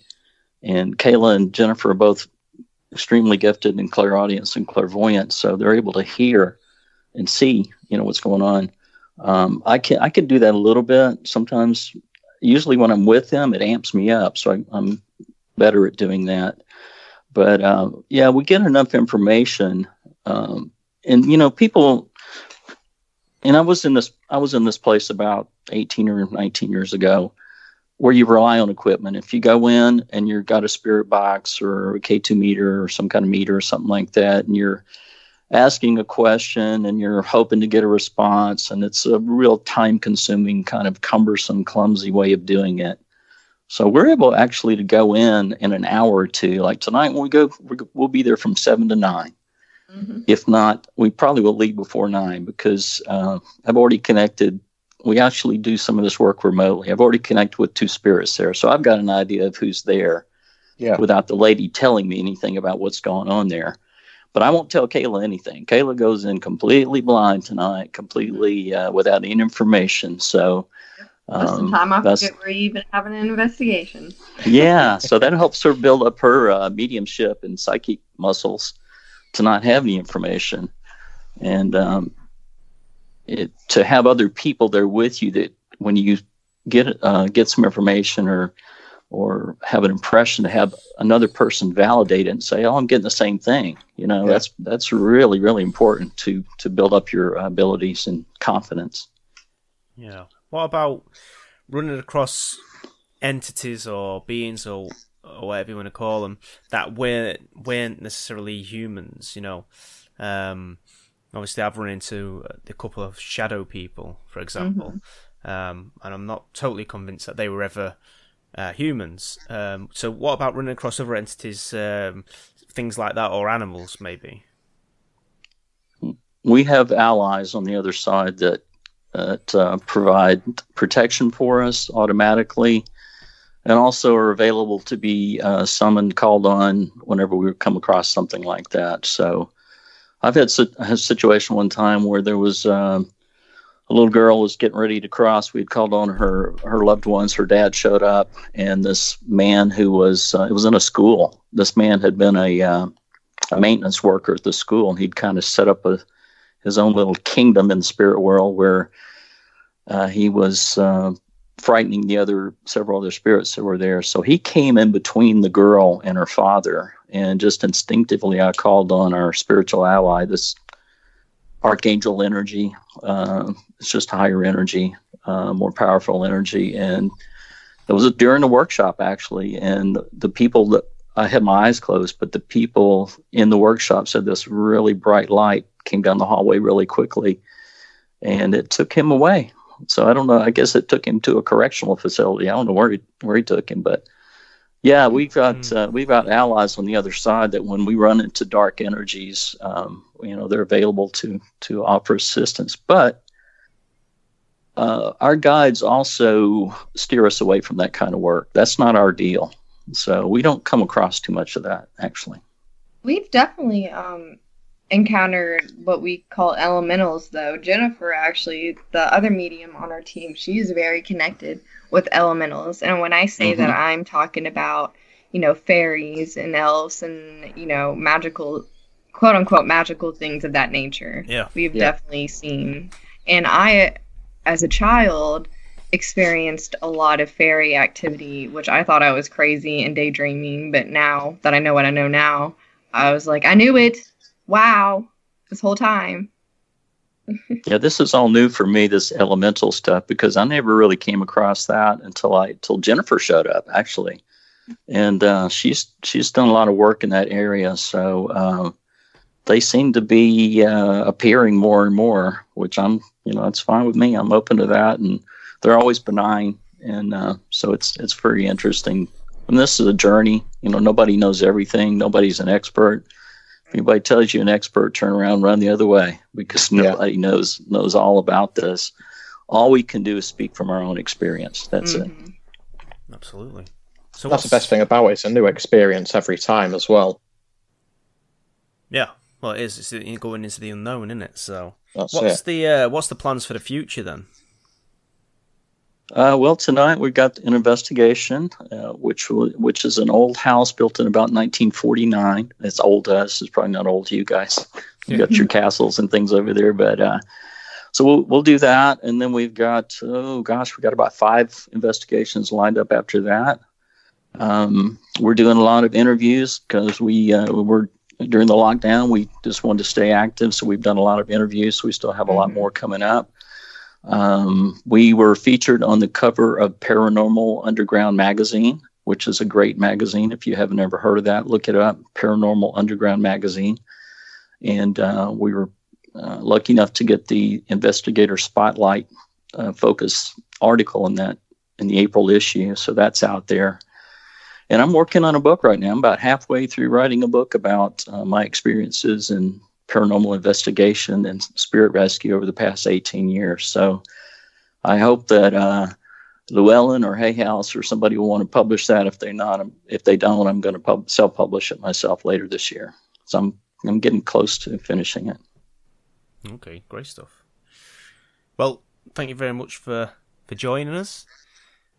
F: And Kayla and Jennifer are both extremely gifted in clairaudience and clairvoyance, so they're able to hear and see, you know, what's going on. Um, I can I can do that a little bit sometimes. Usually, when I'm with them, it amps me up, so I, I'm better at doing that. But uh, yeah, we get enough information um, and you know, people, and I was in this, I was in this place about 18 or 19 years ago, where you rely on equipment. If you go in and you've got a spirit box or a K2 meter or some kind of meter or something like that, and you're asking a question and you're hoping to get a response, and it's a real time consuming, kind of cumbersome, clumsy way of doing it. So we're able actually to go in in an hour or two. Like tonight, when we go, we'll be there from seven to nine Mm-hmm. If not, we probably will leave before nine because uh, I've already connected. We actually do some of this work remotely. I've already connected with two spirits there, so I've got an idea of who's there. Yeah. Without the lady telling me anything about what's going on there. But I won't tell Kayla anything. Kayla goes in completely blind tonight, completely uh, without any information. So
G: most of the time, I forget we're even having an investigation.
F: yeah, so that helps her build up her uh, mediumship and psychic muscles to not have any information, and um, it, to have other people there with you that when you get uh, get some information or or have an impression to have another person validate it and say, "Oh, I'm getting the same thing." You know, yeah. that's that's really really important to to build up your abilities and confidence.
D: Yeah. What about running across entities or beings or or whatever you want to call them that weren't weren't necessarily humans? You know, um, obviously I've run into a couple of shadow people, for example, mm-hmm. um, and I'm not totally convinced that they were ever uh, humans. Um, so, what about running across other entities, um, things like that, or animals, maybe?
F: We have allies on the other side that that uh, provide protection for us automatically and also are available to be uh, summoned, called on whenever we come across something like that. So I've had a situation one time where there was um, a little girl was getting ready to cross. We'd called on her her loved ones. Her dad showed up, and this man who was uh, it was in a school. This man had been a, uh, a maintenance worker at the school, and he'd kind of set up a his own little kingdom in the spirit world where uh, he was uh, frightening the other several other spirits that were there. So he came in between the girl and her father, and just instinctively, I called on our spiritual ally, this archangel energy. Uh, it's just higher energy, uh, more powerful energy, and it was during the workshop actually, and the people that I had my eyes closed, but the people in the workshop said this really bright light came down the hallway really quickly and it took him away. So I don't know. I guess it took him to a correctional facility. I don't know where he, where he took him, but yeah, we've got mm. uh, we've got allies on the other side that when we run into dark energies, um, you know, they're available to to offer assistance. But uh, our guides also steer us away from that kind of work. That's not our deal. So we don't come across too much of that actually.
G: We've definitely um, encountered what we call elementals though. Jennifer actually the other medium on our team she's very connected with elementals. And when i say mm-hmm. that i'm talking about you know fairies and elves and you know magical quote unquote magical things of that nature
D: yeah.
G: we've
D: yeah.
G: definitely seen. And i as a child experienced a lot of fairy activity which i thought i was crazy and daydreaming. But now that i know what i know now i was like i knew it wow, this whole time.
F: yeah, this is all new for me, this elemental stuff, because I never really came across that until I till Jennifer showed up actually, and uh, she's she's done a lot of work in that area. So uh, they seem to be uh, appearing more and more, which I'm you know it's fine with me. I'm open to that, and they're always benign, and uh, so it's it's very interesting. And this is a journey. You know, nobody knows everything. Nobody's an expert if anybody tells you an expert, turn around, run the other way because nobody yeah. knows knows all about this. All we can do is speak from our own experience. That's mm-hmm. it.
D: Absolutely.
E: So that's the best thing about it. It's a new experience every time as well.
D: Yeah, well, it is. It's going into the unknown, isn't it? So, that's what's it. the uh, what's the plans for the future then?
F: Uh, well, tonight we've got an investigation, uh, which which is an old house built in about 1949. It's old to us. It's probably not old to you guys. You got your castles and things over there, but uh, so we'll we'll do that, and then we've got oh gosh, we got about five investigations lined up after that. Um, we're doing a lot of interviews because we uh, we're during the lockdown. We just wanted to stay active, so we've done a lot of interviews. So we still have a lot mm-hmm. more coming up. Um, we were featured on the cover of Paranormal Underground magazine, which is a great magazine. If you haven't ever heard of that, look it up Paranormal Underground magazine. And uh, we were uh, lucky enough to get the investigator spotlight uh, focus article in that in the April issue. So that's out there. And I'm working on a book right now. I'm about halfway through writing a book about uh, my experiences in paranormal investigation and spirit rescue over the past 18 years. So I hope that uh, Llewellyn or Hay House or somebody will want to publish that. If they not, if they don't, I'm going to pub- self-publish it myself later this year. So I'm I'm getting close to finishing it.
D: Okay, great stuff. Well, thank you very much for for joining us.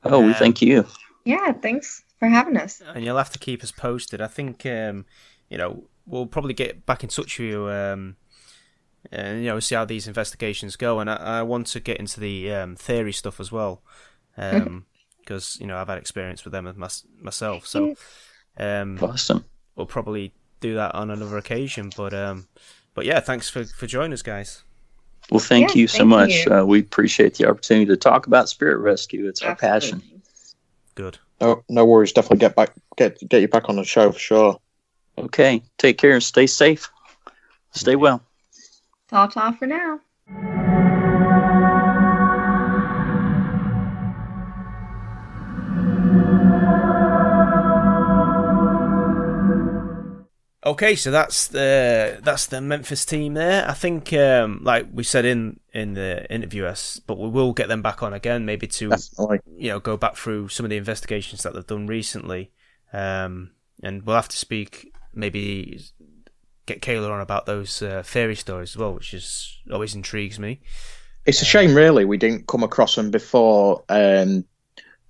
F: Oh, we
D: Um,
F: thank you.
G: Yeah, thanks for having us.
D: and you'll have to keep us posted. I think um, you know we'll probably get back in touch with you, um, and you know see how these investigations go. And I, I want to get into the um, theory stuff as well, because you know I've had experience with them as mys- myself. So um,
F: Awesome.
D: we'll probably do that on another occasion. But um, but yeah, thanks for for joining us, guys.
F: Well, thank
G: Yeah,
F: you so
G: thank
F: much.
G: you.
F: Uh, we appreciate the opportunity to talk about spirit rescue. It's our passion.
D: Good.
E: No, no worries. Definitely get back, get get you back on the show for sure.
F: Okay, take care and stay safe. Stay well.
G: Ta ta for now.
D: Okay, so that's the that's the Memphis team there. I think, um, like we said in in the interview, us, but we will get them back on again, maybe to
E: Definitely.
D: you know go back through some of the investigations that they've done recently, um, and we'll have to speak maybe get Kayla on about those uh, fairy stories as well, which is always intrigues me.
E: It's a shame, really, we didn't come across them before um,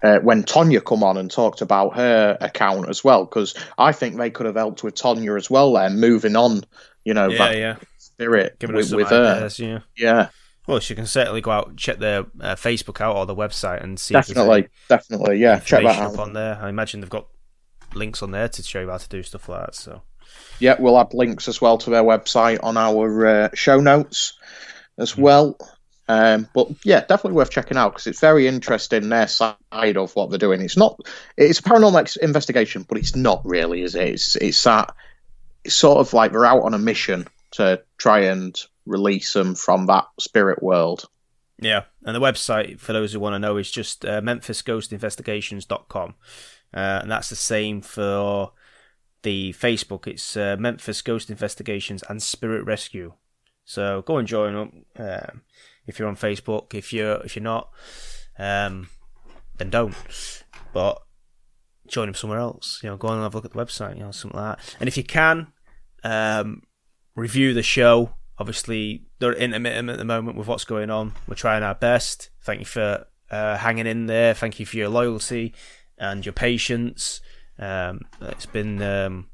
E: uh, when Tonya come on and talked about her account as well, because I think they could have helped with Tonya as well. Then moving on, you know,
D: yeah,
E: that
D: yeah,
E: spirit
D: giving
E: with, with her.
D: ideas. Yeah.
E: Yeah,
D: Well, she can certainly go out and check their uh, Facebook out or the website and see.
E: definitely, definitely. Yeah, check that out.
D: on there. I imagine they've got links on there to show you how to do stuff like that. So.
E: Yeah, we'll add links as well to their website on our uh, show notes as
D: Hmm.
E: well. Um, but yeah, definitely worth checking out because it's very interesting their side of what they're doing. It's not, it's a paranormal investigation, but it's not really, is it? It's it's that it's sort of like they're out on a mission to try and release them from that spirit world.
D: Yeah, and the website for those who want to know is just uh, memphisghostinvestigations.com. Uh, and that's the same for the Facebook. It's uh, Memphis Ghost Investigations and Spirit Rescue. So go and join them um, if you're on Facebook. If you're if you're not, um, then don't. But join them somewhere else. You know, go and have a look at the website. You know, something like that. And if you can, um, review the show. Obviously, they're intermittent at the moment with what's going on. We're trying our best. Thank you for uh, hanging in there. Thank you for your loyalty and your patience. Um, it's been, um,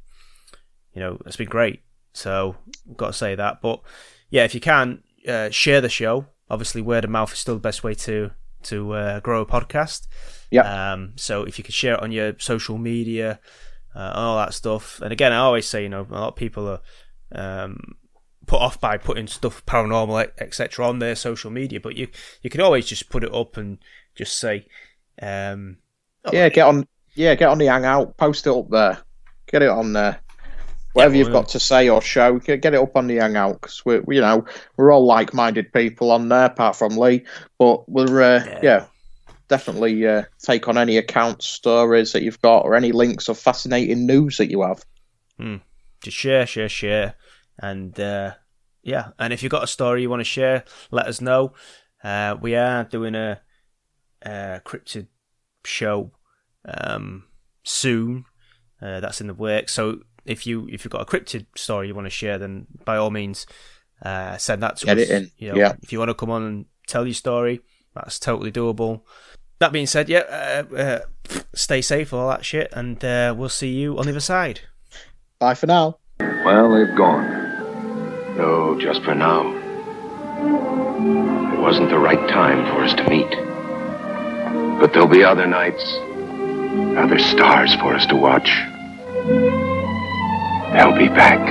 D: you know, it's been great. So, I've got to say that. But yeah, if you can uh, share the show. Obviously, word of mouth is still the best way to to uh, grow a podcast.
E: Yeah.
D: Um, so if you could share it on your social media, uh, and all that stuff. And again, I always say, you know, a lot of people are um, put off by putting stuff paranormal, etc., on their social media, but you you can always just put it up and just say, um, oh,
E: Yeah, get on. Yeah, get on the hangout. Post it up there. Get it on there. Whatever
D: well,
E: you've got to say or show, get get it up on the hangout because we're you know we're all like-minded people on there, apart from Lee. But we're uh,
D: Yeah.
E: yeah. definitely uh, take on any accounts, stories that you've got, or any links of fascinating news that you have.
D: just share, share, share, and uh, yeah. And if you've got a story you want to share, let us know. Uh, we are doing a, a cryptid show um, soon. Uh, that's in the works. So if you if you've got a cryptid story you want to share, then by all means uh, send that to
E: Get
D: us.
E: it in,
D: You know,
E: yeah.
D: If you want to come on and tell your story, that's totally doable. That being said, yeah, uh, uh, stay safe, all that shit, and uh, we'll see you on the other side.
E: Bye for now.
H: Well, they've gone. No, just for now. It wasn't the right time for us to meet. But there'll be other nights, other stars for us to watch. They'll be back.